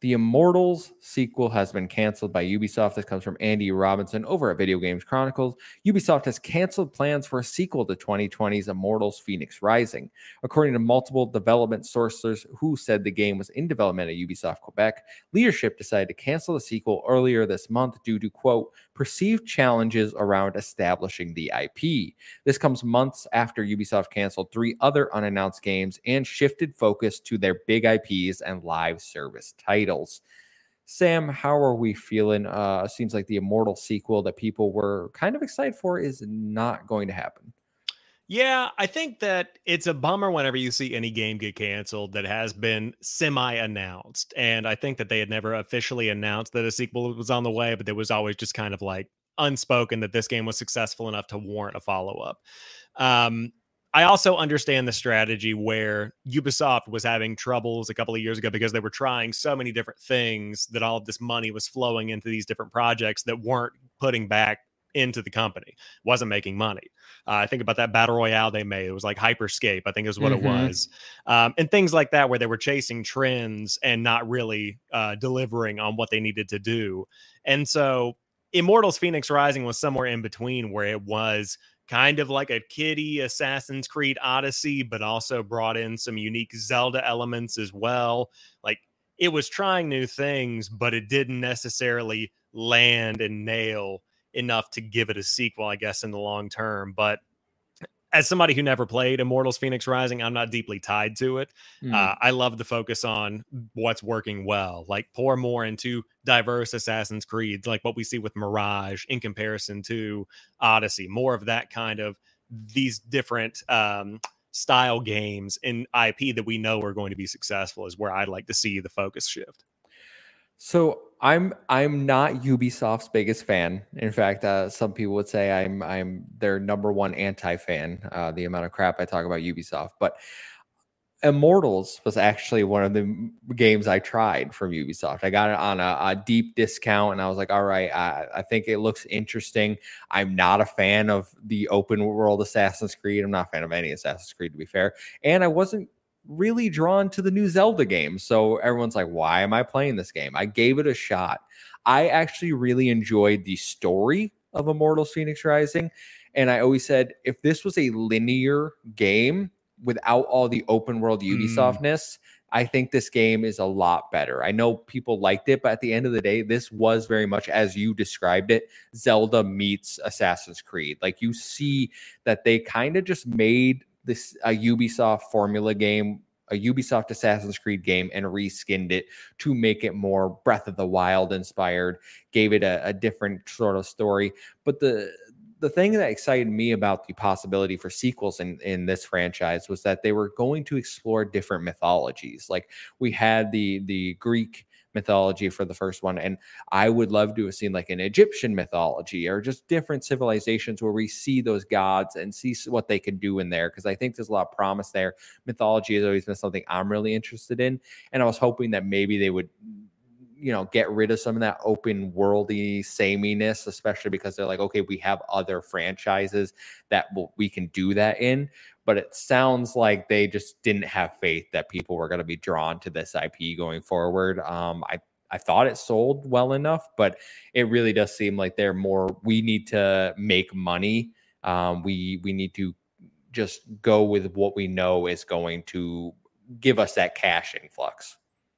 [SPEAKER 1] the Immortals sequel has been canceled by Ubisoft. This comes from Andy Robinson over at Video Games Chronicles. Ubisoft has canceled plans for a sequel to 2020's Immortals Phoenix Rising. According to multiple development sources who said the game was in development at Ubisoft Quebec, leadership decided to cancel the sequel earlier this month due to, quote, perceived challenges around establishing the IP. This comes months after Ubisoft canceled three other unannounced games and shifted focus to their big IPs and live service titles. Sam, how are we feeling? Uh, seems like the Immortal sequel that people were kind of excited for is not going to happen.
[SPEAKER 2] Yeah, I think that it's a bummer whenever you see any game get canceled that has been semi announced. And I think that they had never officially announced that a sequel was on the way, but there was always just kind of like unspoken that this game was successful enough to warrant a follow up. Um, I also understand the strategy where Ubisoft was having troubles a couple of years ago because they were trying so many different things that all of this money was flowing into these different projects that weren't putting back into the company, wasn't making money. Uh, I think about that battle royale they made. It was like Hyperscape, I think is what mm-hmm. it was, um, and things like that, where they were chasing trends and not really uh, delivering on what they needed to do. And so, Immortals: Phoenix Rising was somewhere in between, where it was kind of like a kiddie Assassin's Creed Odyssey, but also brought in some unique Zelda elements as well. Like it was trying new things, but it didn't necessarily land and nail enough to give it a sequel, I guess, in the long term. But as somebody who never played Immortals Phoenix Rising, I'm not deeply tied to it. Mm. Uh, I love the focus on what's working well, like pour more into diverse Assassin's Creeds, like what we see with Mirage in comparison to Odyssey. More of that kind of these different um, style games in IP that we know are going to be successful is where I'd like to see the focus shift.
[SPEAKER 1] So I'm I'm not Ubisoft's biggest fan. In fact, uh, some people would say I'm I'm their number one anti fan. Uh, the amount of crap I talk about Ubisoft, but Immortals was actually one of the games I tried from Ubisoft. I got it on a, a deep discount, and I was like, "All right, I, I, think it looks interesting." I'm not a fan of the open world Assassin's Creed. I'm not a fan of any Assassin's Creed, to be fair. And I wasn't really drawn to the new Zelda game. So everyone's like, why am I playing this game? I gave it a shot. I actually really enjoyed the story of Immortals Phoenix Rising. And I always said, if this was a linear game without all the open world mm. Ubisoftness, mm. I think this game is a lot better. I know people liked it, but at the end of the day, this was very much as you described it Zelda meets Assassin's Creed. Like you see that they kind of just made this a Ubisoft formula game, a Ubisoft Assassin's Creed game, and reskinned it to make it more Breath of the Wild inspired, gave it a, a different sort of story. But the the thing that excited me about the possibility for sequels in, in this franchise was that they were going to explore different mythologies. Like we had the the Greek mythology for the first one. And I would love to have seen like an Egyptian mythology or just different civilizations where we see those gods and see what they can do in there. Cause I think there's a lot of promise there. Mythology has always been something I'm really interested in. And I was hoping that maybe they would you know get rid of some of that open worldy sameness especially because they're like okay we have other franchises that we can do that in but it sounds like they just didn't have faith that people were going to be drawn to this IP going forward. Um, I I thought it sold well enough, but it really does seem like they're more. We need to make money. Um, we we need to just go with what we know is going to give us that cash influx.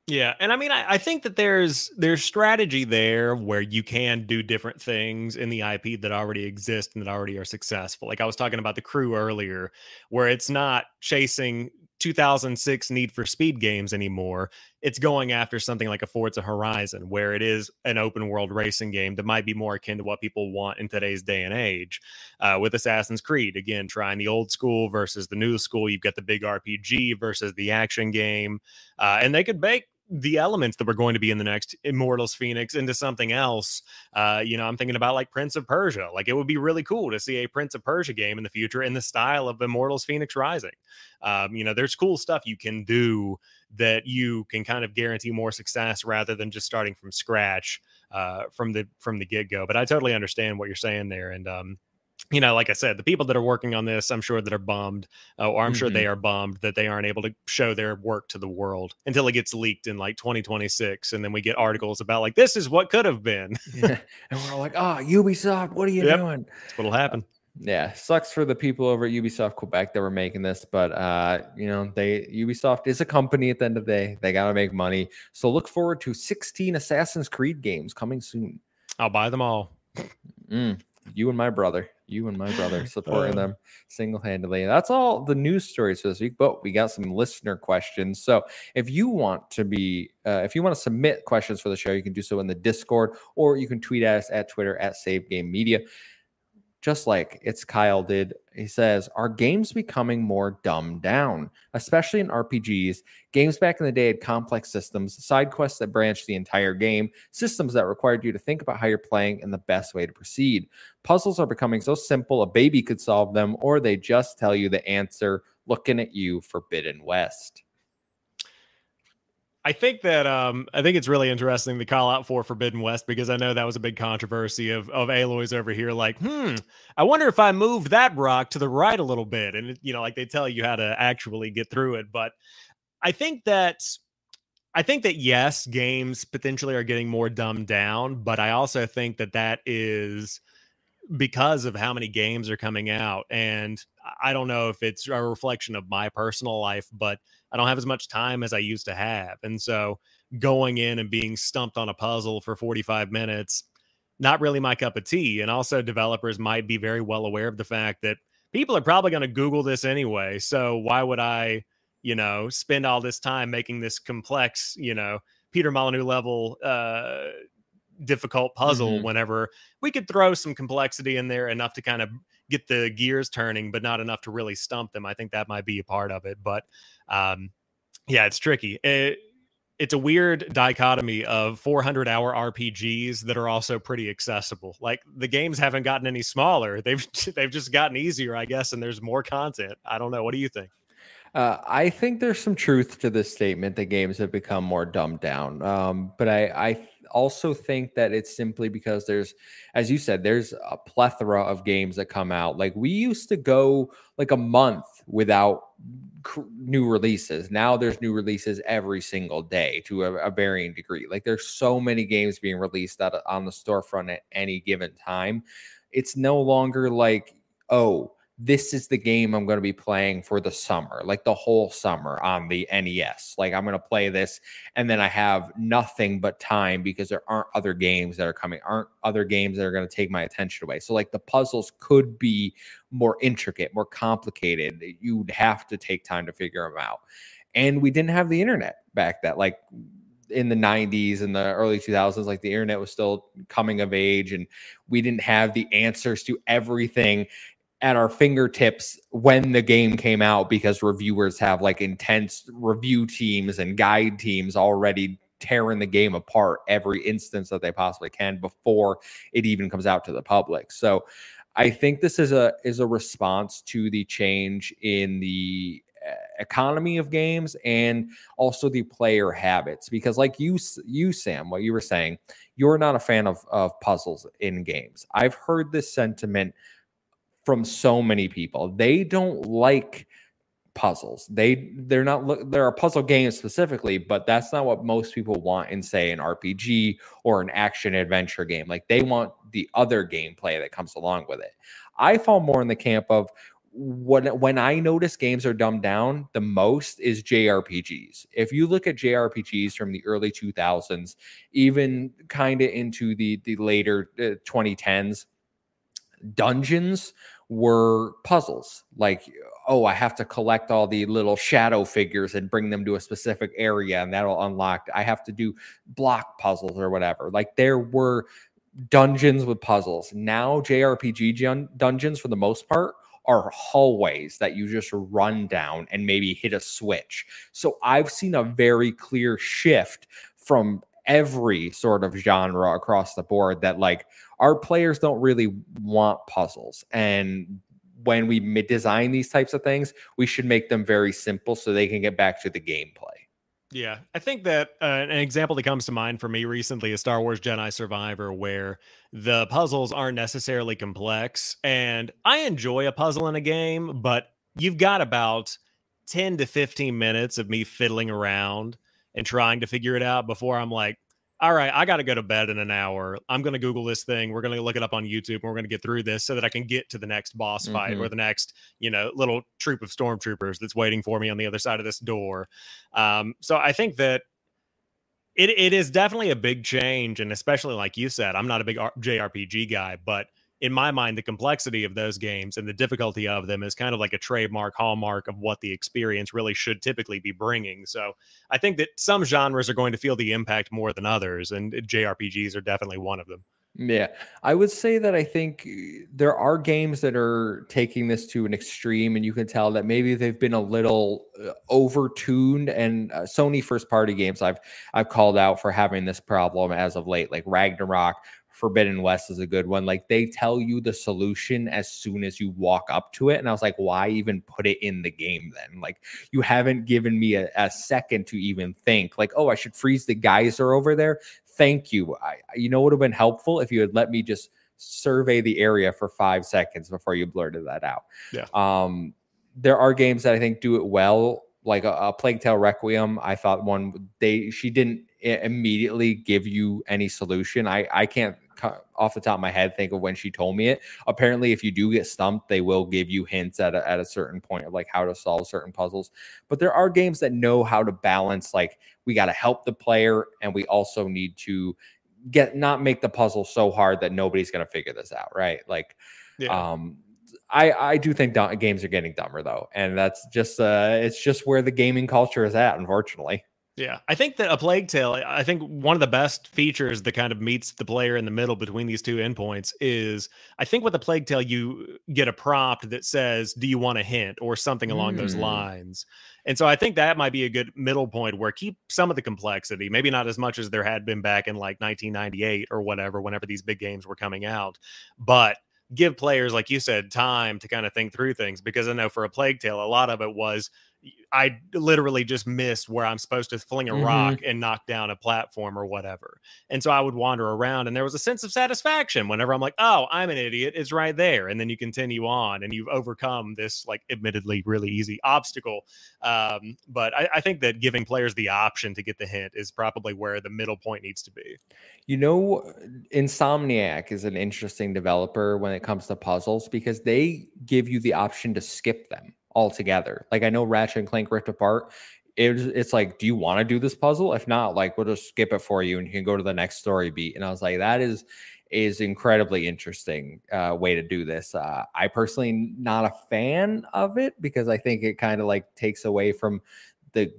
[SPEAKER 2] Yeah, and I mean, I, I, think that there's there's strategy there where you can do different things in the IP that already exist and that already are successful. Like I was talking about the crew earlier, where it's not chasing 2006 Need for Speed games anymore. It's going after something like a Forza Horizon, where it is an open world racing game that might be more akin to what people want in today's day and age. Uh, with Assassin's Creed, again, trying the old school versus the new school. You've got the big RPG versus the action game, uh, and they could make the elements that were going to be in the next Immortals Phoenix into something else. Uh, you know, I'm thinking about like Prince of Persia. Like it would be really cool to see a Prince of Persia game in the future in the style of Immortals Phoenix Rising. Um, you know, there's cool stuff you can do that you can kind of guarantee more success rather than just starting from scratch uh, from the from the get go. But I totally understand what you're saying there, and um, you know, like I said, the people that are working on this, I'm sure that are bummed, uh, or I'm mm-hmm. sure they mm-hmm. are bummed that they aren't able to show their work to the world until it gets leaked in like 2026, and then we get articles about like this is what could have been.
[SPEAKER 1] yeah. And we're all like, oh, Ubisoft, what are you yep. doing?
[SPEAKER 2] That's what'll happen. Uh,
[SPEAKER 1] yeah, sucks for the people over at Ubisoft Quebec that were making this, but uh, you know, they Ubisoft is a company at the end of the day. They gotta make money. So look forward to 16 Assassin's Creed games coming soon.
[SPEAKER 2] I'll buy them all.
[SPEAKER 1] Mm, you and my brother you and my brother supporting uh, them single-handedly. That's all the news stories for this week, but we got some listener questions. So if you want to be, uh, if you want to submit questions for the show, you can do so in the Discord, or you can tweet at us at Twitter at Save Game Media just like it's Kyle did. He says, Are games becoming more dumbed down, especially in RPGs? Games back in the day had complex systems, side quests that branched the entire game, systems that required you to think about how you're playing and the best way to proceed. Puzzles are becoming so simple a baby could solve them, or they just tell you the answer looking at you, Forbidden West.
[SPEAKER 2] I think that um, I think it's really interesting to call out for Forbidden West because I know that was a big controversy of of Aloy's over here. Like, hmm, I wonder if I moved that rock to the right a little bit, and you know, like they tell you how to actually get through it. But I think that I think that yes, games potentially are getting more dumbed down, but I also think that that is because of how many games are coming out. And I don't know if it's a reflection of my personal life, but I don't have as much time as I used to have. And so going in and being stumped on a puzzle for 45 minutes, not really my cup of tea. And also, developers might be very well aware of the fact that people are probably going to Google this anyway. So why would I, you know, spend all this time making this complex, you know, Peter Molyneux level uh, difficult puzzle mm-hmm. whenever we could throw some complexity in there enough to kind of get the gears turning, but not enough to really stump them. I think that might be a part of it. But um, yeah, it's tricky. It, it's a weird dichotomy of 400 hour RPGs that are also pretty accessible. Like the games haven't gotten any smaller; they've they've just gotten easier, I guess. And there's more content. I don't know. What do you think?
[SPEAKER 1] Uh, I think there's some truth to this statement that games have become more dumbed down. Um, but I, I also think that it's simply because there's, as you said, there's a plethora of games that come out. Like we used to go like a month without new releases. Now there's new releases every single day to a, a varying degree. Like there's so many games being released at, on the storefront at any given time. It's no longer like, oh, this is the game I'm going to be playing for the summer, like the whole summer on the NES. Like I'm going to play this and then I have nothing but time because there aren't other games that are coming, aren't other games that are going to take my attention away. So like the puzzles could be more intricate, more complicated. You'd have to take time to figure them out. And we didn't have the internet back that like in the 90s and the early 2000s like the internet was still coming of age and we didn't have the answers to everything at our fingertips when the game came out because reviewers have like intense review teams and guide teams already tearing the game apart every instance that they possibly can before it even comes out to the public. So I think this is a is a response to the change in the eh, economy of games and also the player habits because like you you Sam what you were saying you're not a fan of of puzzles in games. I've heard this sentiment from so many people. They don't like puzzles. They they're not look, there are puzzle games specifically, but that's not what most people want in say an RPG or an action adventure game. Like they want the other gameplay that comes along with it. I fall more in the camp of when when I notice games are dumbed down the most is JRPGs. If you look at JRPGs from the early 2000s, even kind of into the the later uh, 2010s, dungeons were puzzles. Like oh i have to collect all the little shadow figures and bring them to a specific area and that'll unlock i have to do block puzzles or whatever. Like there were dungeons with puzzles. Now jrpg dungeons for the most part are hallways that you just run down and maybe hit a switch. So i've seen a very clear shift from every sort of genre across the board that like our players don't really want puzzles and when we design these types of things we should make them very simple so they can get back to the gameplay
[SPEAKER 2] yeah, I think that uh, an example that comes to mind for me recently is Star Wars Jedi Survivor, where the puzzles aren't necessarily complex. And I enjoy a puzzle in a game, but you've got about 10 to 15 minutes of me fiddling around and trying to figure it out before I'm like, all right, I got to go to bed in an hour. I'm going to Google this thing. We're going to look it up on YouTube and we're going to get through this so that I can get to the next boss fight mm-hmm. or the next, you know, little troop of stormtroopers that's waiting for me on the other side of this door. Um, so I think that it, it is definitely a big change. And especially like you said, I'm not a big JRPG guy, but in my mind, the complexity of those games and the difficulty of them is kind of like a trademark hallmark of what the experience really should typically be bringing. So I think that some genres are going to feel the impact more than others, and JRPGs are definitely one of them.
[SPEAKER 1] Yeah, I would say that I think uh, there are games that are taking this to an extreme, and you can tell that maybe they've been a little uh, over tuned. And uh, Sony first party games, I've I've called out for having this problem as of late, like Ragnarok, Forbidden West is a good one. Like they tell you the solution as soon as you walk up to it. And I was like, why even put it in the game then? Like you haven't given me a, a second to even think, like, oh, I should freeze the geyser over there. Thank you. I, you know, would have been helpful if you had let me just survey the area for five seconds before you blurted that out.
[SPEAKER 2] Yeah.
[SPEAKER 1] Um, there are games that I think do it well, like a, a Plague Tale Requiem. I thought one they she didn't immediately give you any solution. I I can't off the top of my head think of when she told me it. Apparently, if you do get stumped, they will give you hints at a, at a certain point of like how to solve certain puzzles. But there are games that know how to balance like we got to help the player and we also need to get not make the puzzle so hard that nobody's going to figure this out, right? Like, yeah. um, I I do think games are getting dumber though, and that's just uh, it's just where the gaming culture is at, unfortunately.
[SPEAKER 2] Yeah, I think that a plague tale. I think one of the best features that kind of meets the player in the middle between these two endpoints is I think with a plague tale you get a prompt that says, "Do you want a hint?" or something along mm. those lines. And so I think that might be a good middle point where keep some of the complexity, maybe not as much as there had been back in like 1998 or whatever, whenever these big games were coming out, but give players, like you said, time to kind of think through things. Because I know for a plague tale, a lot of it was I literally just missed where I'm supposed to fling a mm-hmm. rock and knock down a platform or whatever. And so I would wander around and there was a sense of satisfaction whenever I'm like, oh, I'm an idiot. It's right there. And then you continue on and you've overcome this, like, admittedly really easy obstacle. Um, but I, I think that giving players the option to get the hint is probably where the middle point needs to be.
[SPEAKER 1] You know, Insomniac is an interesting developer when it comes to puzzles because they give you the option to skip them altogether. Like I know Ratchet and Clank Rift Apart. It, it's like, do you want to do this puzzle? If not, like we'll just skip it for you and you can go to the next story beat. And I was like, that is is incredibly interesting uh, way to do this. Uh, I personally not a fan of it because I think it kind of like takes away from the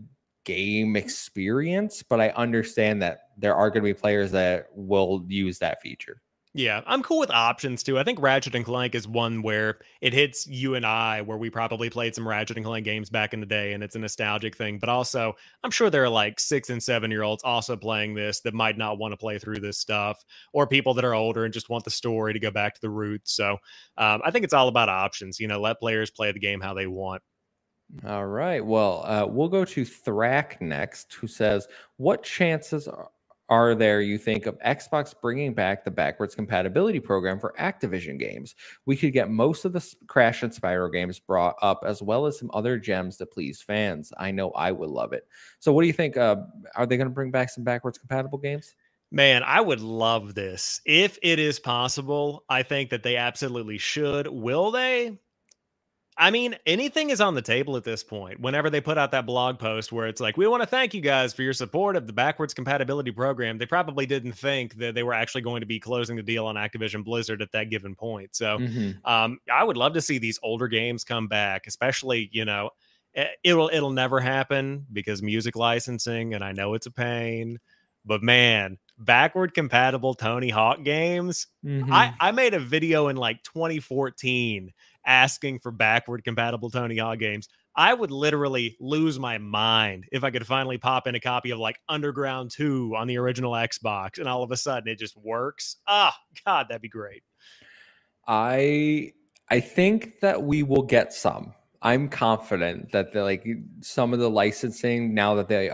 [SPEAKER 1] game experience. But I understand that there are going to be players that will use that feature.
[SPEAKER 2] Yeah, I'm cool with options too. I think Ratchet and Clank is one where it hits you and I, where we probably played some Ratchet and Clank games back in the day, and it's a nostalgic thing. But also, I'm sure there are like six and seven year olds also playing this that might not want to play through this stuff, or people that are older and just want the story to go back to the roots. So um, I think it's all about options. You know, let players play the game how they want.
[SPEAKER 1] All right. Well, uh, we'll go to Thrak next, who says, What chances are, are there you think of Xbox bringing back the backwards compatibility program for Activision games? We could get most of the Crash and Spyro games brought up, as well as some other gems to please fans. I know I would love it. So, what do you think? Uh, are they going to bring back some backwards compatible games?
[SPEAKER 2] Man, I would love this. If it is possible, I think that they absolutely should. Will they? I mean, anything is on the table at this point. Whenever they put out that blog post where it's like, we want to thank you guys for your support of the backwards compatibility program, they probably didn't think that they were actually going to be closing the deal on Activision Blizzard at that given point. So mm-hmm. um, I would love to see these older games come back, especially, you know, eh, it'll it'll never happen because music licensing, and I know it's a pain, but man, backward compatible Tony Hawk games. Mm-hmm. I, I made a video in like 2014 asking for backward compatible Tony Hawk games. I would literally lose my mind if I could finally pop in a copy of like Underground 2 on the original Xbox and all of a sudden it just works. Ah, oh, God, that'd be great.
[SPEAKER 1] I I think that we will get some. I'm confident that the like some of the licensing now that they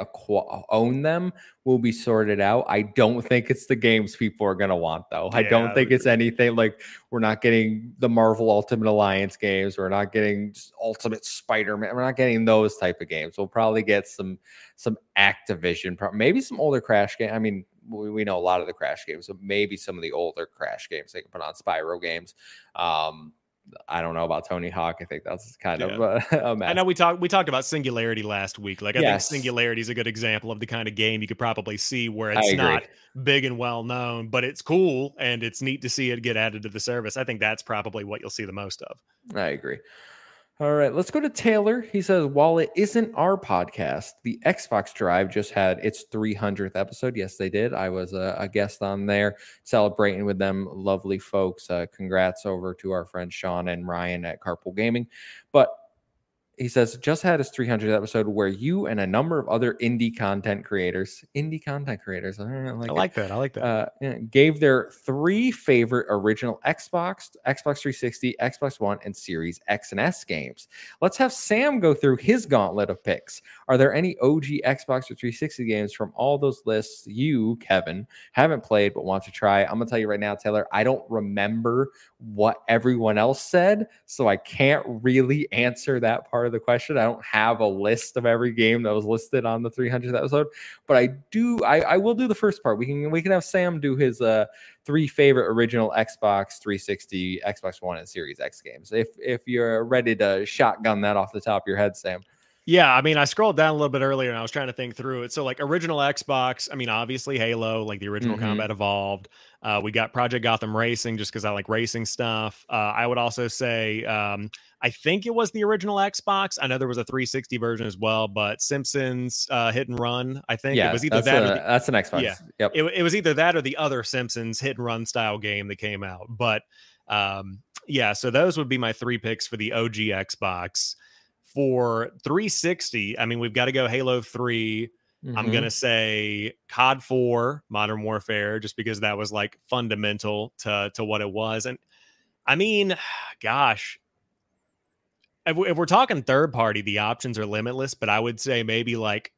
[SPEAKER 1] own them will be sorted out. I don't think it's the games people are going to want though. Yeah, I don't think it's anything like we're not getting the Marvel Ultimate Alliance games. We're not getting Ultimate Spider-Man. We're not getting those type of games. We'll probably get some some Activision, maybe some older Crash game. I mean, we, we know a lot of the Crash games, so maybe some of the older Crash games they can put on Spyro games. Um, I don't know about Tony Hawk. I think that's kind yeah. of a, a
[SPEAKER 2] I know we talked we talked about Singularity last week. Like I yes. think Singularity is a good example of the kind of game you could probably see where it's not big and well known, but it's cool and it's neat to see it get added to the service. I think that's probably what you'll see the most of.
[SPEAKER 1] I agree. All right, let's go to Taylor. He says, while it isn't our podcast, the Xbox Drive just had its 300th episode. Yes, they did. I was a, a guest on there celebrating with them. Lovely folks. Uh, congrats over to our friends Sean and Ryan at Carpool Gaming. But he says just had his 300th episode where you and a number of other indie content creators indie content creators i,
[SPEAKER 2] like, I like that i like that. uh,
[SPEAKER 1] gave their three favorite original xbox xbox 360 xbox one and series x and s games. Let's have sam go through his gauntlet of picks. Are there any og xbox or 360 games from all those lists you kevin haven't played but want to try? I'm gonna tell you right now taylor i don't remember what everyone else said so i can't really answer that part of the question. I don't have a list of every game that was listed on the 300th episode, but I do. I, I will do the first part. We can we can have Sam do his uh three favorite original Xbox 360, Xbox One, and Series X games. If if you're ready to shotgun that off the top of your head, Sam.
[SPEAKER 2] Yeah, I mean, I scrolled down a little bit earlier and I was trying to think through it. So, like, original Xbox, I mean, obviously Halo, like the original mm-hmm. Combat Evolved. Uh, we got Project Gotham Racing just because I like racing stuff. Uh, I would also say, um, I think it was the original Xbox. I know there was a 360 version as well, but Simpsons uh, Hit and Run. I think
[SPEAKER 1] yeah,
[SPEAKER 2] it was
[SPEAKER 1] either that. A, the, that's an Xbox.
[SPEAKER 2] Yeah, yep. It, it was either that or the other Simpsons Hit and Run style game that came out. But um, yeah, so those would be my three picks for the OG Xbox for 360, I mean, we've got to go Halo 3. Mm-hmm. I'm going to say COD 4, Modern Warfare, just because that was like fundamental to, to what it was. And I mean, gosh, if, if we're talking third party, the options are limitless, but I would say maybe like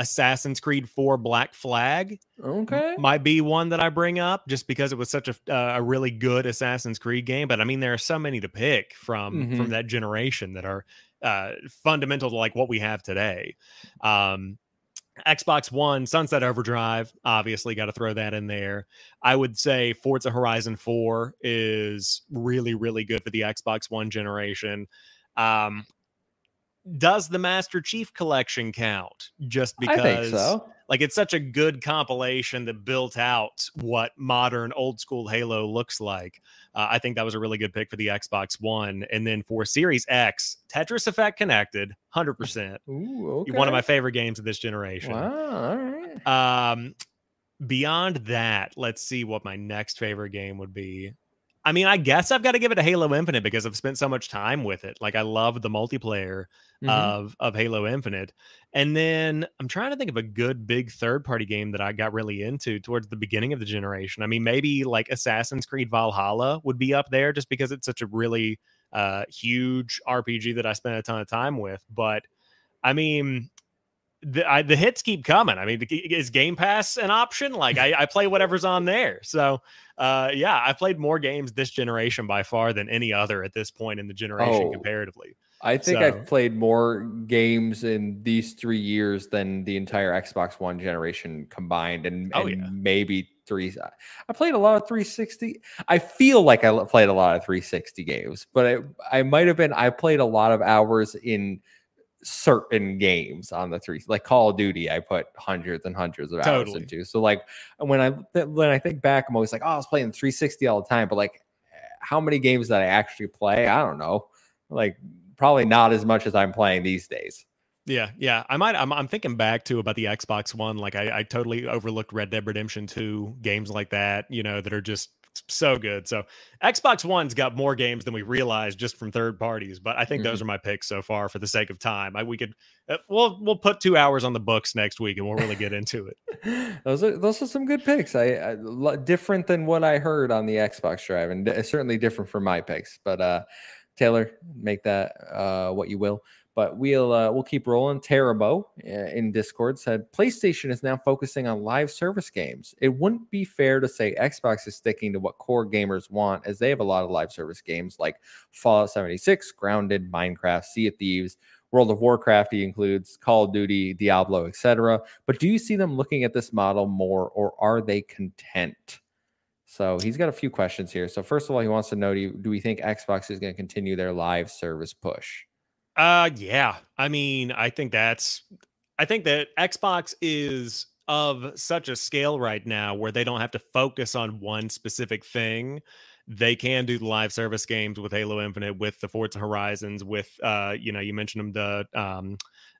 [SPEAKER 2] Assassin's Creed 4 Black Flag
[SPEAKER 1] okay
[SPEAKER 2] might be one that I bring up just because it was such a uh, a really good Assassin's Creed game but I mean there are so many to pick from mm-hmm. from that generation that are uh, fundamental to like what we have today. Um, Xbox One, Sunset Overdrive, obviously got to throw that in there. I would say Forza Horizon 4 is really, really good for the Xbox One generation. Um, does the Master Chief Collection count? Just because
[SPEAKER 1] so.
[SPEAKER 2] Like it's such a good compilation that built out what modern old school Halo looks like. Uh, I think that was a really good pick for the Xbox One. And then for Series X, Tetris Effect Connected, 100%.
[SPEAKER 1] Ooh, okay.
[SPEAKER 2] One of my favorite games of this generation.
[SPEAKER 1] Wow. All right.
[SPEAKER 2] Um, beyond that, let's see what my next favorite game would be. I mean, I guess I've got to give it a Halo Infinite because I've spent so much time with it. Like I love the multiplayer mm-hmm. of of Halo Infinite. And then I'm trying to think of a good big third party game that I got really into towards the beginning of the generation. I mean, maybe like Assassin's Creed Valhalla would be up there just because it's such a really uh huge RPG that I spent a ton of time with, but I mean, the, I, the hits keep coming. I mean, is Game Pass an option? Like I, I play whatever's on there. So, uh, yeah, I played more games this generation by far than any other at this point in the generation
[SPEAKER 1] oh,
[SPEAKER 2] comparatively.
[SPEAKER 1] I think so. I've played more games in these three years than the entire Xbox One generation combined, and, oh, and yeah. maybe three. I played a lot of 360. I feel like I played a lot of 360 games, but I, I might have been. I played a lot of hours in certain games on the three like call of duty i put hundreds and hundreds of hours totally. into so like when i when i think back i'm always like oh i was playing 360 all the time but like how many games that i actually play i don't know like probably not as much as i'm playing these days
[SPEAKER 2] yeah, yeah. I might. I'm, I'm thinking back to about the Xbox One. Like I, I totally overlooked Red Dead Redemption 2 games like that. You know that are just so good. So Xbox One's got more games than we realized just from third parties, but I think mm-hmm. those are my picks so far for the sake of time. I, we could uh, we'll we'll put 2 hours on the books next week and we'll really get into
[SPEAKER 1] it. those are those are some good picks. I, I, different than what I heard on the Xbox Drive and certainly different from my picks. But uh Taylor, make that uh what you will. But we'll uh, we'll keep rolling. Terabo uh, in Discord said PlayStation is now focusing on live service games. It wouldn't be fair to say Xbox is sticking to what core gamers want, as they have a lot of live service games like Fallout 76, Grounded, Minecraft, Sea of Thieves, World of Warcraft. He includes Call of Duty, Diablo, etc. But do you see them looking at this model more, or are they content? So he's got a few questions here. So first of all, he wants to know: Do, you, do we think Xbox is going to continue their live service push?
[SPEAKER 2] Uh yeah. I mean, I think that's I think that Xbox is of such a scale right now where they don't have to focus on one specific thing. They can do the live service games with Halo Infinite, with the Forza Horizons, with uh, you know, you mentioned them the um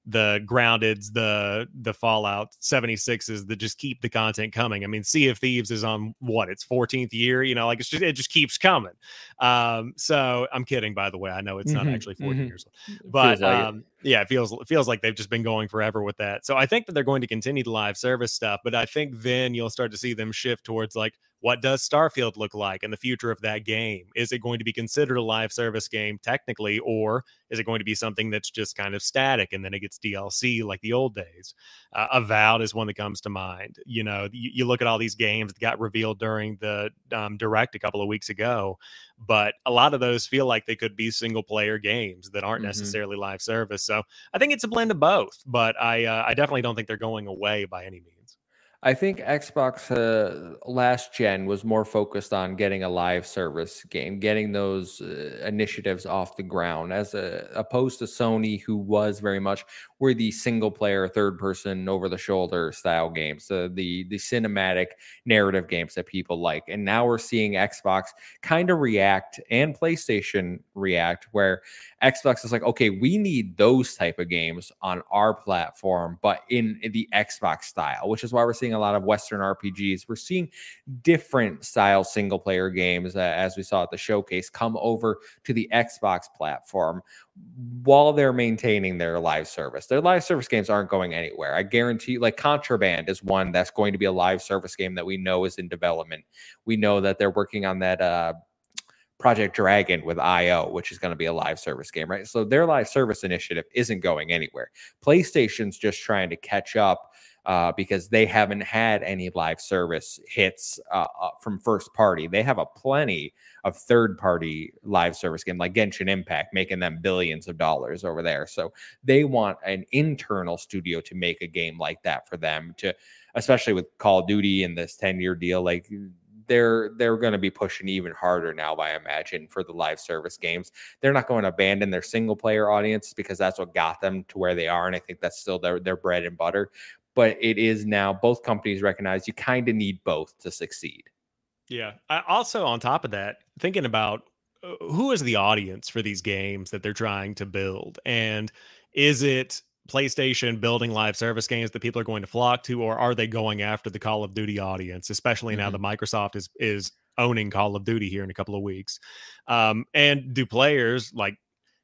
[SPEAKER 2] the groundeds, the the Fallout 76s that just keep the content coming. I mean, Sea of Thieves is on what its 14th year, you know, like it's just it just keeps coming. Um, so I'm kidding, by the way. I know it's mm-hmm, not actually 14 mm-hmm. years old, but like um, yeah, it feels it feels like they've just been going forever with that. So I think that they're going to continue the live service stuff, but I think then you'll start to see them shift towards like what does Starfield look like in the future of that game? Is it going to be considered a live service game technically, or is it going to be something that's just kind of static and then it gets DLC like the old days? Uh, Avowed is one that comes to mind. You know, you, you, look at all these games that got revealed during the um, direct a couple of weeks ago, but a lot of those feel like they could be single player games that aren't mm-hmm. necessarily live service. So I think it's a blend of both, but I uh, I definitely don't think they're going away by any means.
[SPEAKER 1] I think Xbox uh, last gen was more focused on getting a live service game, getting those uh, initiatives off the ground, as a, opposed to Sony, who was very much were the single player, third person, over the shoulder style games, the the the cinematic narrative games that people like. And now we're seeing Xbox kind of react and PlayStation react, where Xbox is like, okay, we need those type of games on our platform, but in, the Xbox style, which is why we're seeing a lot of Western RPGs. We're seeing different style single player games, uh, as we saw at the showcase, come over to the Xbox platform while they're maintaining their live service. Their live service games aren't going anywhere. I guarantee you, like Contraband is one that's going to be a live service game that we know is in development. We know that they're working on that uh Project Dragon with IO, which is going to be a live service game, right? So their live service initiative isn't going anywhere. PlayStation's just trying to catch up uh, because they haven't had any live service hits uh, uh, from first party. They have a plenty of third party live service game like Genshin Impact, making them billions of dollars over there. So they want an internal studio to make a game like that for them to, especially with Call of Duty and this 10 year deal. Like they're they're going to be pushing even harder now i imagine for the live service games they're not going to abandon their single player audience because that's what got them to where they are and i think that's still their, their bread and butter but it is now both companies recognize you kind of need both to succeed
[SPEAKER 2] yeah I also on top of that thinking about uh, who is the audience for these games that they're trying to build and is it PlayStation building live service games that people are going to flock to, or are they going after the Call of Duty audience, especially mm-hmm. now that Microsoft is is owning Call of Duty here in a couple of weeks? Um, and do players like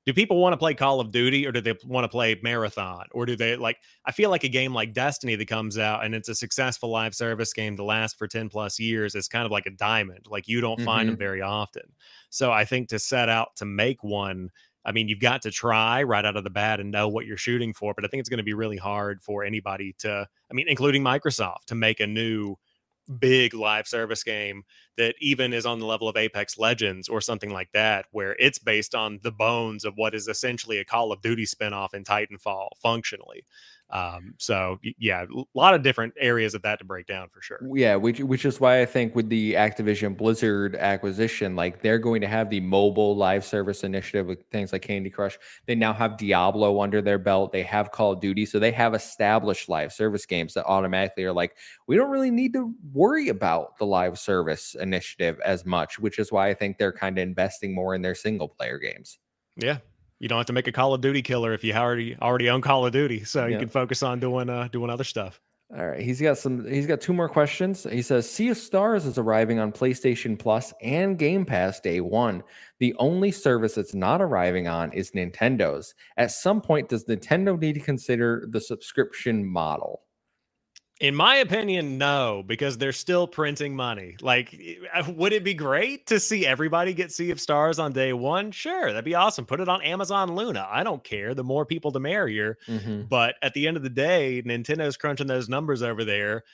[SPEAKER 2] do people want to play Call of Duty or do they want to play Marathon? Or do they like I feel like a game like Destiny that comes out and it's a successful live service game to last for 10 plus years is kind of like a diamond. Like you don't mm-hmm. find them very often. So I think to set out to make one I mean, you've got to try right out of the bat and know what you're shooting for. But I think it's going to be really hard for anybody to, I mean, including Microsoft, to make a new big live service game that even is on the level of Apex Legends or something like that, where it's based on the bones of what is essentially a Call of Duty spinoff in Titanfall functionally. Um, so yeah, a lot of different areas of that to break down for sure.
[SPEAKER 1] Yeah, which which is why I think with the Activision Blizzard acquisition, like they're going to have the mobile live service initiative with things like Candy Crush. They now have Diablo under their belt. They have Call of Duty, so they have established live service games that automatically are like, we don't really need to worry about the live service initiative as much, which is why I think they're kind of investing more in their single player games.
[SPEAKER 2] Yeah, you don't have to make a Call of Duty killer if you already already own Call of Duty, so you can focus on doing uh doing other stuff.
[SPEAKER 1] All right, he's got some. He's got two more questions. He says, "Sea of Stars is arriving on PlayStation Plus and Game Pass day one. The only service it's not arriving on is Nintendo's. At some point, does Nintendo need to consider the subscription model?"
[SPEAKER 2] In my opinion, no, because they're still printing money. Like, uh, would it be great to see everybody get Sea of Stars on day one? Sure, that'd be awesome. Put it on Amazon Luna. I don't care. The more people, the merrier. Mm-hmm. But at the end of the day, Nintendo's crunching those numbers over there.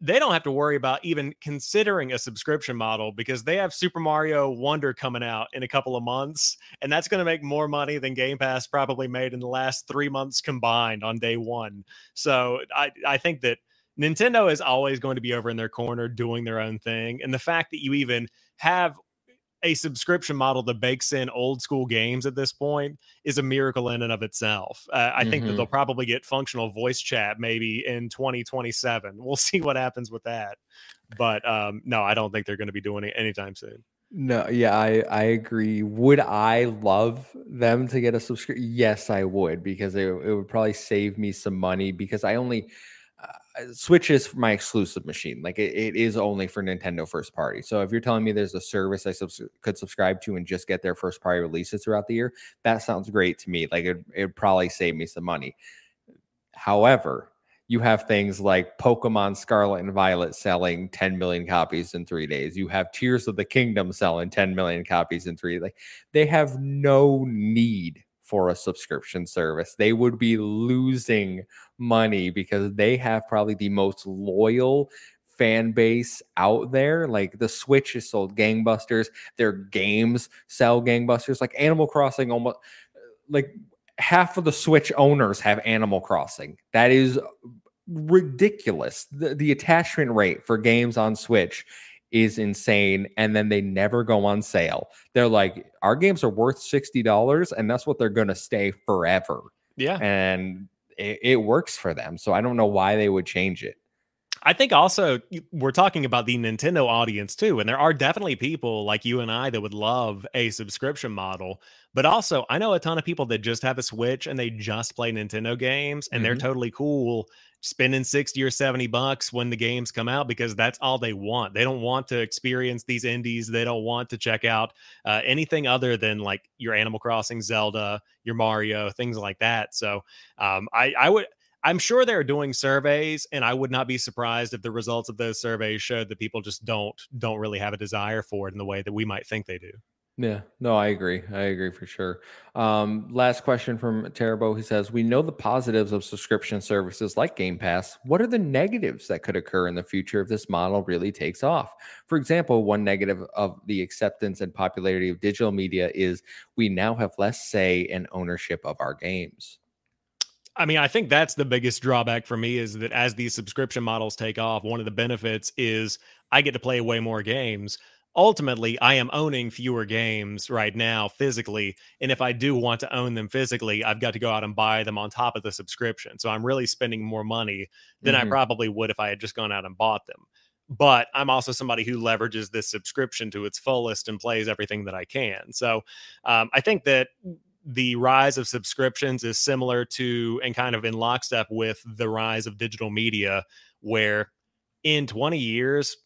[SPEAKER 2] They don't have to worry about even considering a subscription model because they have Super Mario Wonder coming out in a couple of months. And that's going to make more money than Game Pass probably made in the last three months combined on day one. So I, I think that Nintendo is always going to be over in their corner doing their own thing. And the fact that you even have a subscription model that bakes in old school games at this point is a miracle in and of itself. Uh, I mm-hmm. think that they'll mm-hmm. probably get functional voice chat maybe in 2027. We'll see what happens with that. But um, no, I don't think they're going to be doing it anytime soon.
[SPEAKER 1] No, yeah, I I agree. Would I love them to get a subscription? Yes, I would because it, it would probably save me some money because I only Switch is my exclusive machine. Like it, it is only for Nintendo first party. So if you're telling me there's a service I subs- could subscribe to and just get their first party releases throughout the year, that sounds great to me. Like it, it'd probably save me some money. However, you have things like Pokemon Scarlet and Violet selling 10 million copies in three days. You have Tears of the Kingdom selling 10 million copies in three. Like they have no need for a subscription service. They would be losing money because they have probably the most loyal fan base out there. Like the Switch is sold gangbusters. Their games sell gangbusters. Like Animal Crossing almost like half of the Switch owners have Animal Crossing. That is ridiculous. The, the attachment rate for games on Switch is insane. And then they never go on sale. They're like, our games are worth $60, and that's what they're going to stay forever.
[SPEAKER 2] Yeah.
[SPEAKER 1] And it, it works for them. So I don't know why they would change it.
[SPEAKER 2] I think also we're talking about the Nintendo audience too. And there are definitely people like you and I that would love a subscription model. But also, I know a ton of people that just have a Switch and they just play Nintendo games and mm-hmm. they're totally cool spending 60 or 70 bucks when the games come out because that's all they want. They don't want to experience these indies. They don't want to check out uh, anything other than like your Animal Crossing, Zelda, your Mario, things like that. So um, I, I would. I'm sure they're doing surveys, and I would not be surprised if the results of those surveys showed that people just don't don't really have a desire for it in the way that we might think they do.
[SPEAKER 1] Yeah, no, I agree. I agree for sure. Um, last question from Terabo. He says, We know the positives of subscription services like Game Pass. What are the negatives that could occur in the future if this model really takes off? For example, one negative of the acceptance and popularity of digital media is we now have less say and ownership of our games.
[SPEAKER 2] I mean, I think that's the biggest drawback for me is that as these subscription models take off, one of the benefits is I get to play way more games ultimately I am owning fewer games right now physically. And if I do want to own them physically, I've got to go out and buy them on top of the subscription. So I'm really spending more money than mm-hmm. I probably would if I had just gone out and bought them. But I'm also somebody who leverages this subscription to its fullest and plays everything that I can. So um, I think that the rise of subscriptions is similar to and kind of in lockstep with the rise of digital media, where in 20 years,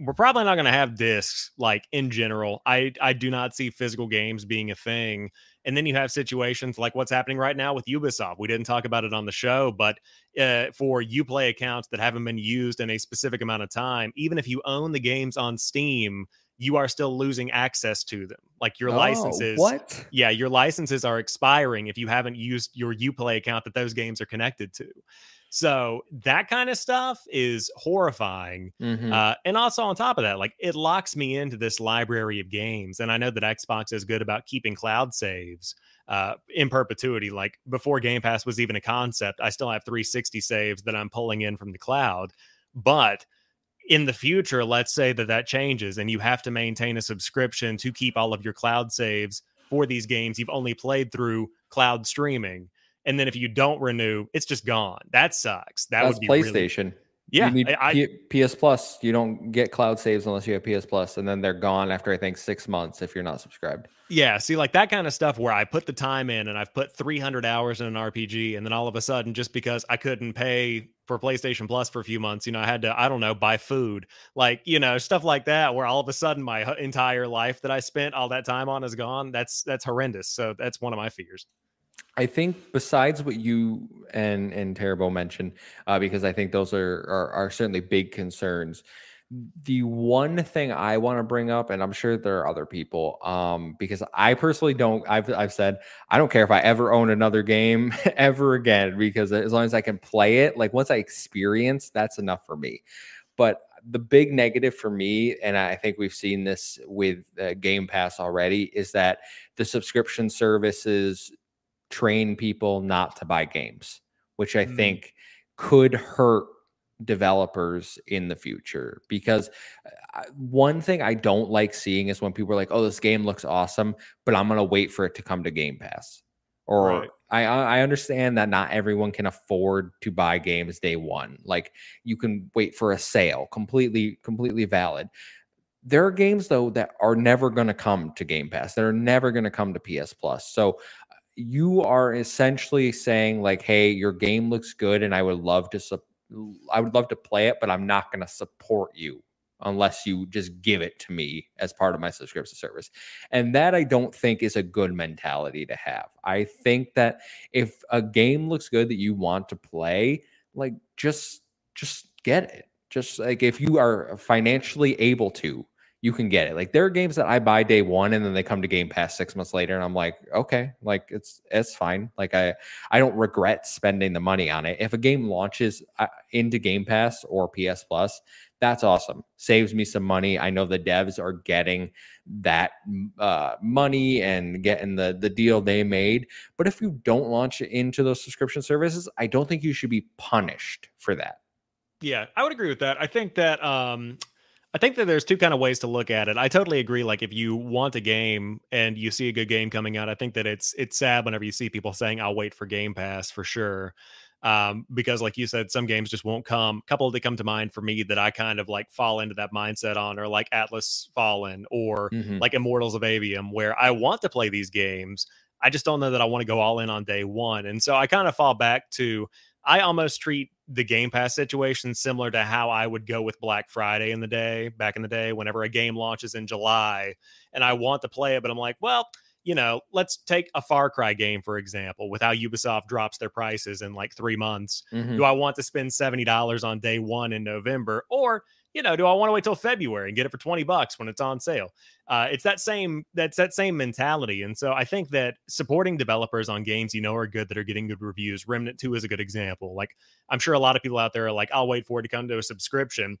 [SPEAKER 2] we're probably not going to have discs like in general. I I do not see physical games being a thing. And then you have situations like what's happening right now with Ubisoft. We didn't talk about it on the show, but uh, for UPlay accounts that haven't been used in a specific amount of time, even if you own the games on Steam, you are still losing access to them. Like your oh, licenses,
[SPEAKER 1] what?
[SPEAKER 2] Yeah, your licenses are expiring if you haven't used your UPlay account that those games are connected to. So that kind of stuff is horrifying. Mm-hmm. Uh, and also on top of that, like it locks me into this library of games. And I know that Xbox is good about keeping cloud saves uh, in perpetuity. Like before Game Pass was even a concept, I still have 360 saves that I'm pulling in from the cloud. But in the future, let's say that that changes and you have to maintain a subscription to keep all of your cloud saves for these games you've only played through cloud streaming and then if you don't renew, it's just gone. That sucks. That
[SPEAKER 1] That's
[SPEAKER 2] would be
[SPEAKER 1] PlayStation.
[SPEAKER 2] Really, yeah,
[SPEAKER 1] you need I, PS Plus. You don't get cloud saves unless you have PS Plus, and then they're gone after I think six months if you're not subscribed.
[SPEAKER 2] Yeah, see, like that kind of stuff where I put the time in and I've put 300 hours in an RPG, and then all of a sudden, just because I couldn't pay for PlayStation Plus for a few months, you know, I had to, I don't know, buy food, like you know, stuff like that, where all of a sudden my entire life that I spent all that time on is gone. That's that's horrendous. So that's one of my fears.
[SPEAKER 1] I think besides what you and and Terrible mentioned, uh, because I think those are, are are certainly big concerns. The one thing I want to bring up, and I'm sure there are other people, um, because I personally don't. I've I've said I don't care if I ever own another game ever again, because as long as I can play it, like once I experience, that's enough for me. But the big negative for me, and I think we've seen this with uh, Game Pass already, is that the subscription services train people not to buy games, which I mm. think could hurt developers in the future because uh, one thing I don't like seeing is when people are like, "Oh, this game looks awesome, but I'm going to wait for it to come to Game Pass." Or right. I I understand that not everyone can afford to buy games day 1. Like you can wait for a sale, completely completely valid. There are games though that are never going to come to Game Pass. They're never going to come to PS Plus. So you are essentially saying like, "Hey, your game looks good, and I would love to su- I would love to play it, but I'm not going to support you unless you just give it to me as part of my subscription service." And that I don't think is a good mentality to have. I think that if a game looks good that you want to play, like just just get it. Just like if you are financially able to, you can get it. Like there are games that I buy day one and then they come to Game Pass six months later, and I'm like, okay, like it's it's fine. Like I I don't regret spending the money on it. If a game launches uh, into Game Pass or PS Plus, that's awesome. Saves me some money. I know the devs are getting that uh, money and getting the the deal they made. But if you don't launch into those subscription services, I don't think you should be punished for that.
[SPEAKER 2] Yeah, I would agree with that. I think that um I think that there's two kind of ways to look at it. I totally agree. Like if you want a game and you see a good game coming out, I think that it's it's sad whenever you see people saying, "I'll wait for Game Pass for sure," um, because like you said, some games just won't come. A couple that come to mind for me that I kind of like fall into that mindset on, or like Atlas Fallen, or mm-hmm. like Immortals of Aveum, where I want to play these games. I just don't know that I want to go all in on day one, and so I kind of fall back to I almost treat the Game Pass situation similar to how I would go with Black Friday in the day, back in the day, whenever a game launches in July and I want to play it, but I'm like, well, you know, let's take a Far Cry game, for example, with how Ubisoft drops their prices in like three months. Mm-hmm. Do I want to spend $70 on day one in November? Or you know, do I want to wait till February and get it for 20 bucks when it's on sale? Uh, it's that same that's that same mentality. And so I think that supporting developers on games you know are good that are getting good reviews. Remnant 2 is a good example. Like I'm sure a lot of people out there are like, I'll wait for it to come to a subscription.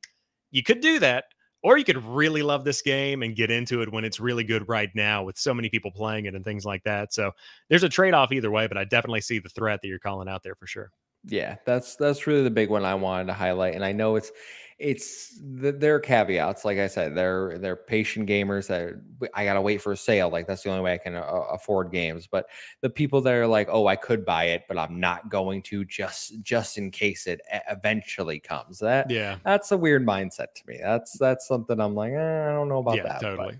[SPEAKER 2] You could do that, or you could really love this game and get into it when it's really good right now with so many people playing it and things like that. So there's a trade-off either way, but I definitely see the threat that you're calling out there for sure.
[SPEAKER 1] Yeah, that's that's really the big one I wanted to highlight. And I know it's it's there are caveats. Like I said, they're they're patient gamers that I gotta wait for a sale. Like that's the only way I can uh, afford games. But the people that are like, oh, I could buy it, but I'm not going to just just in case it eventually comes. That yeah, that's a weird mindset to me. That's that's something I'm like, eh, I don't know about yeah, that. Totally.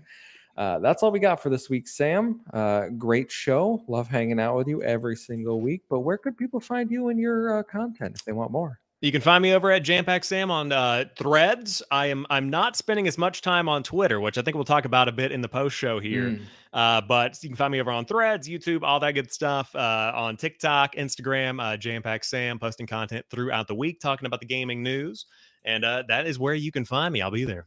[SPEAKER 1] But, uh, that's all we got for this week, Sam. Uh, great show. Love hanging out with you every single week. But where could people find you and your uh, content if they want more?
[SPEAKER 2] You can find me over at JamPackSam on uh, Threads. I am I'm not spending as much time on Twitter, which I think we'll talk about a bit in the post show here. Mm. Uh, but you can find me over on Threads, YouTube, all that good stuff. Uh, on TikTok, Instagram, uh, JamPackSam, posting content throughout the week, talking about the gaming news, and uh, that is where you can find me. I'll be there.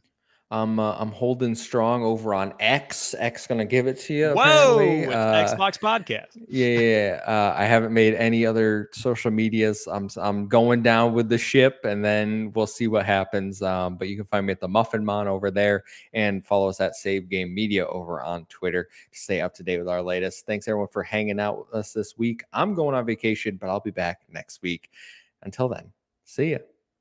[SPEAKER 1] I'm uh, I'm holding strong over on X. X gonna give it to you.
[SPEAKER 2] Whoa, uh, Xbox podcast.
[SPEAKER 1] Yeah, yeah. Uh, I haven't made any other social medias. I'm I'm going down with the ship, and then we'll see what happens. Um, but you can find me at the Muffin Mon over there, and follow us at Save Game Media over on Twitter to stay up to date with our latest. Thanks everyone for hanging out with us this week. I'm going on vacation, but I'll be back next week. Until then, see ya.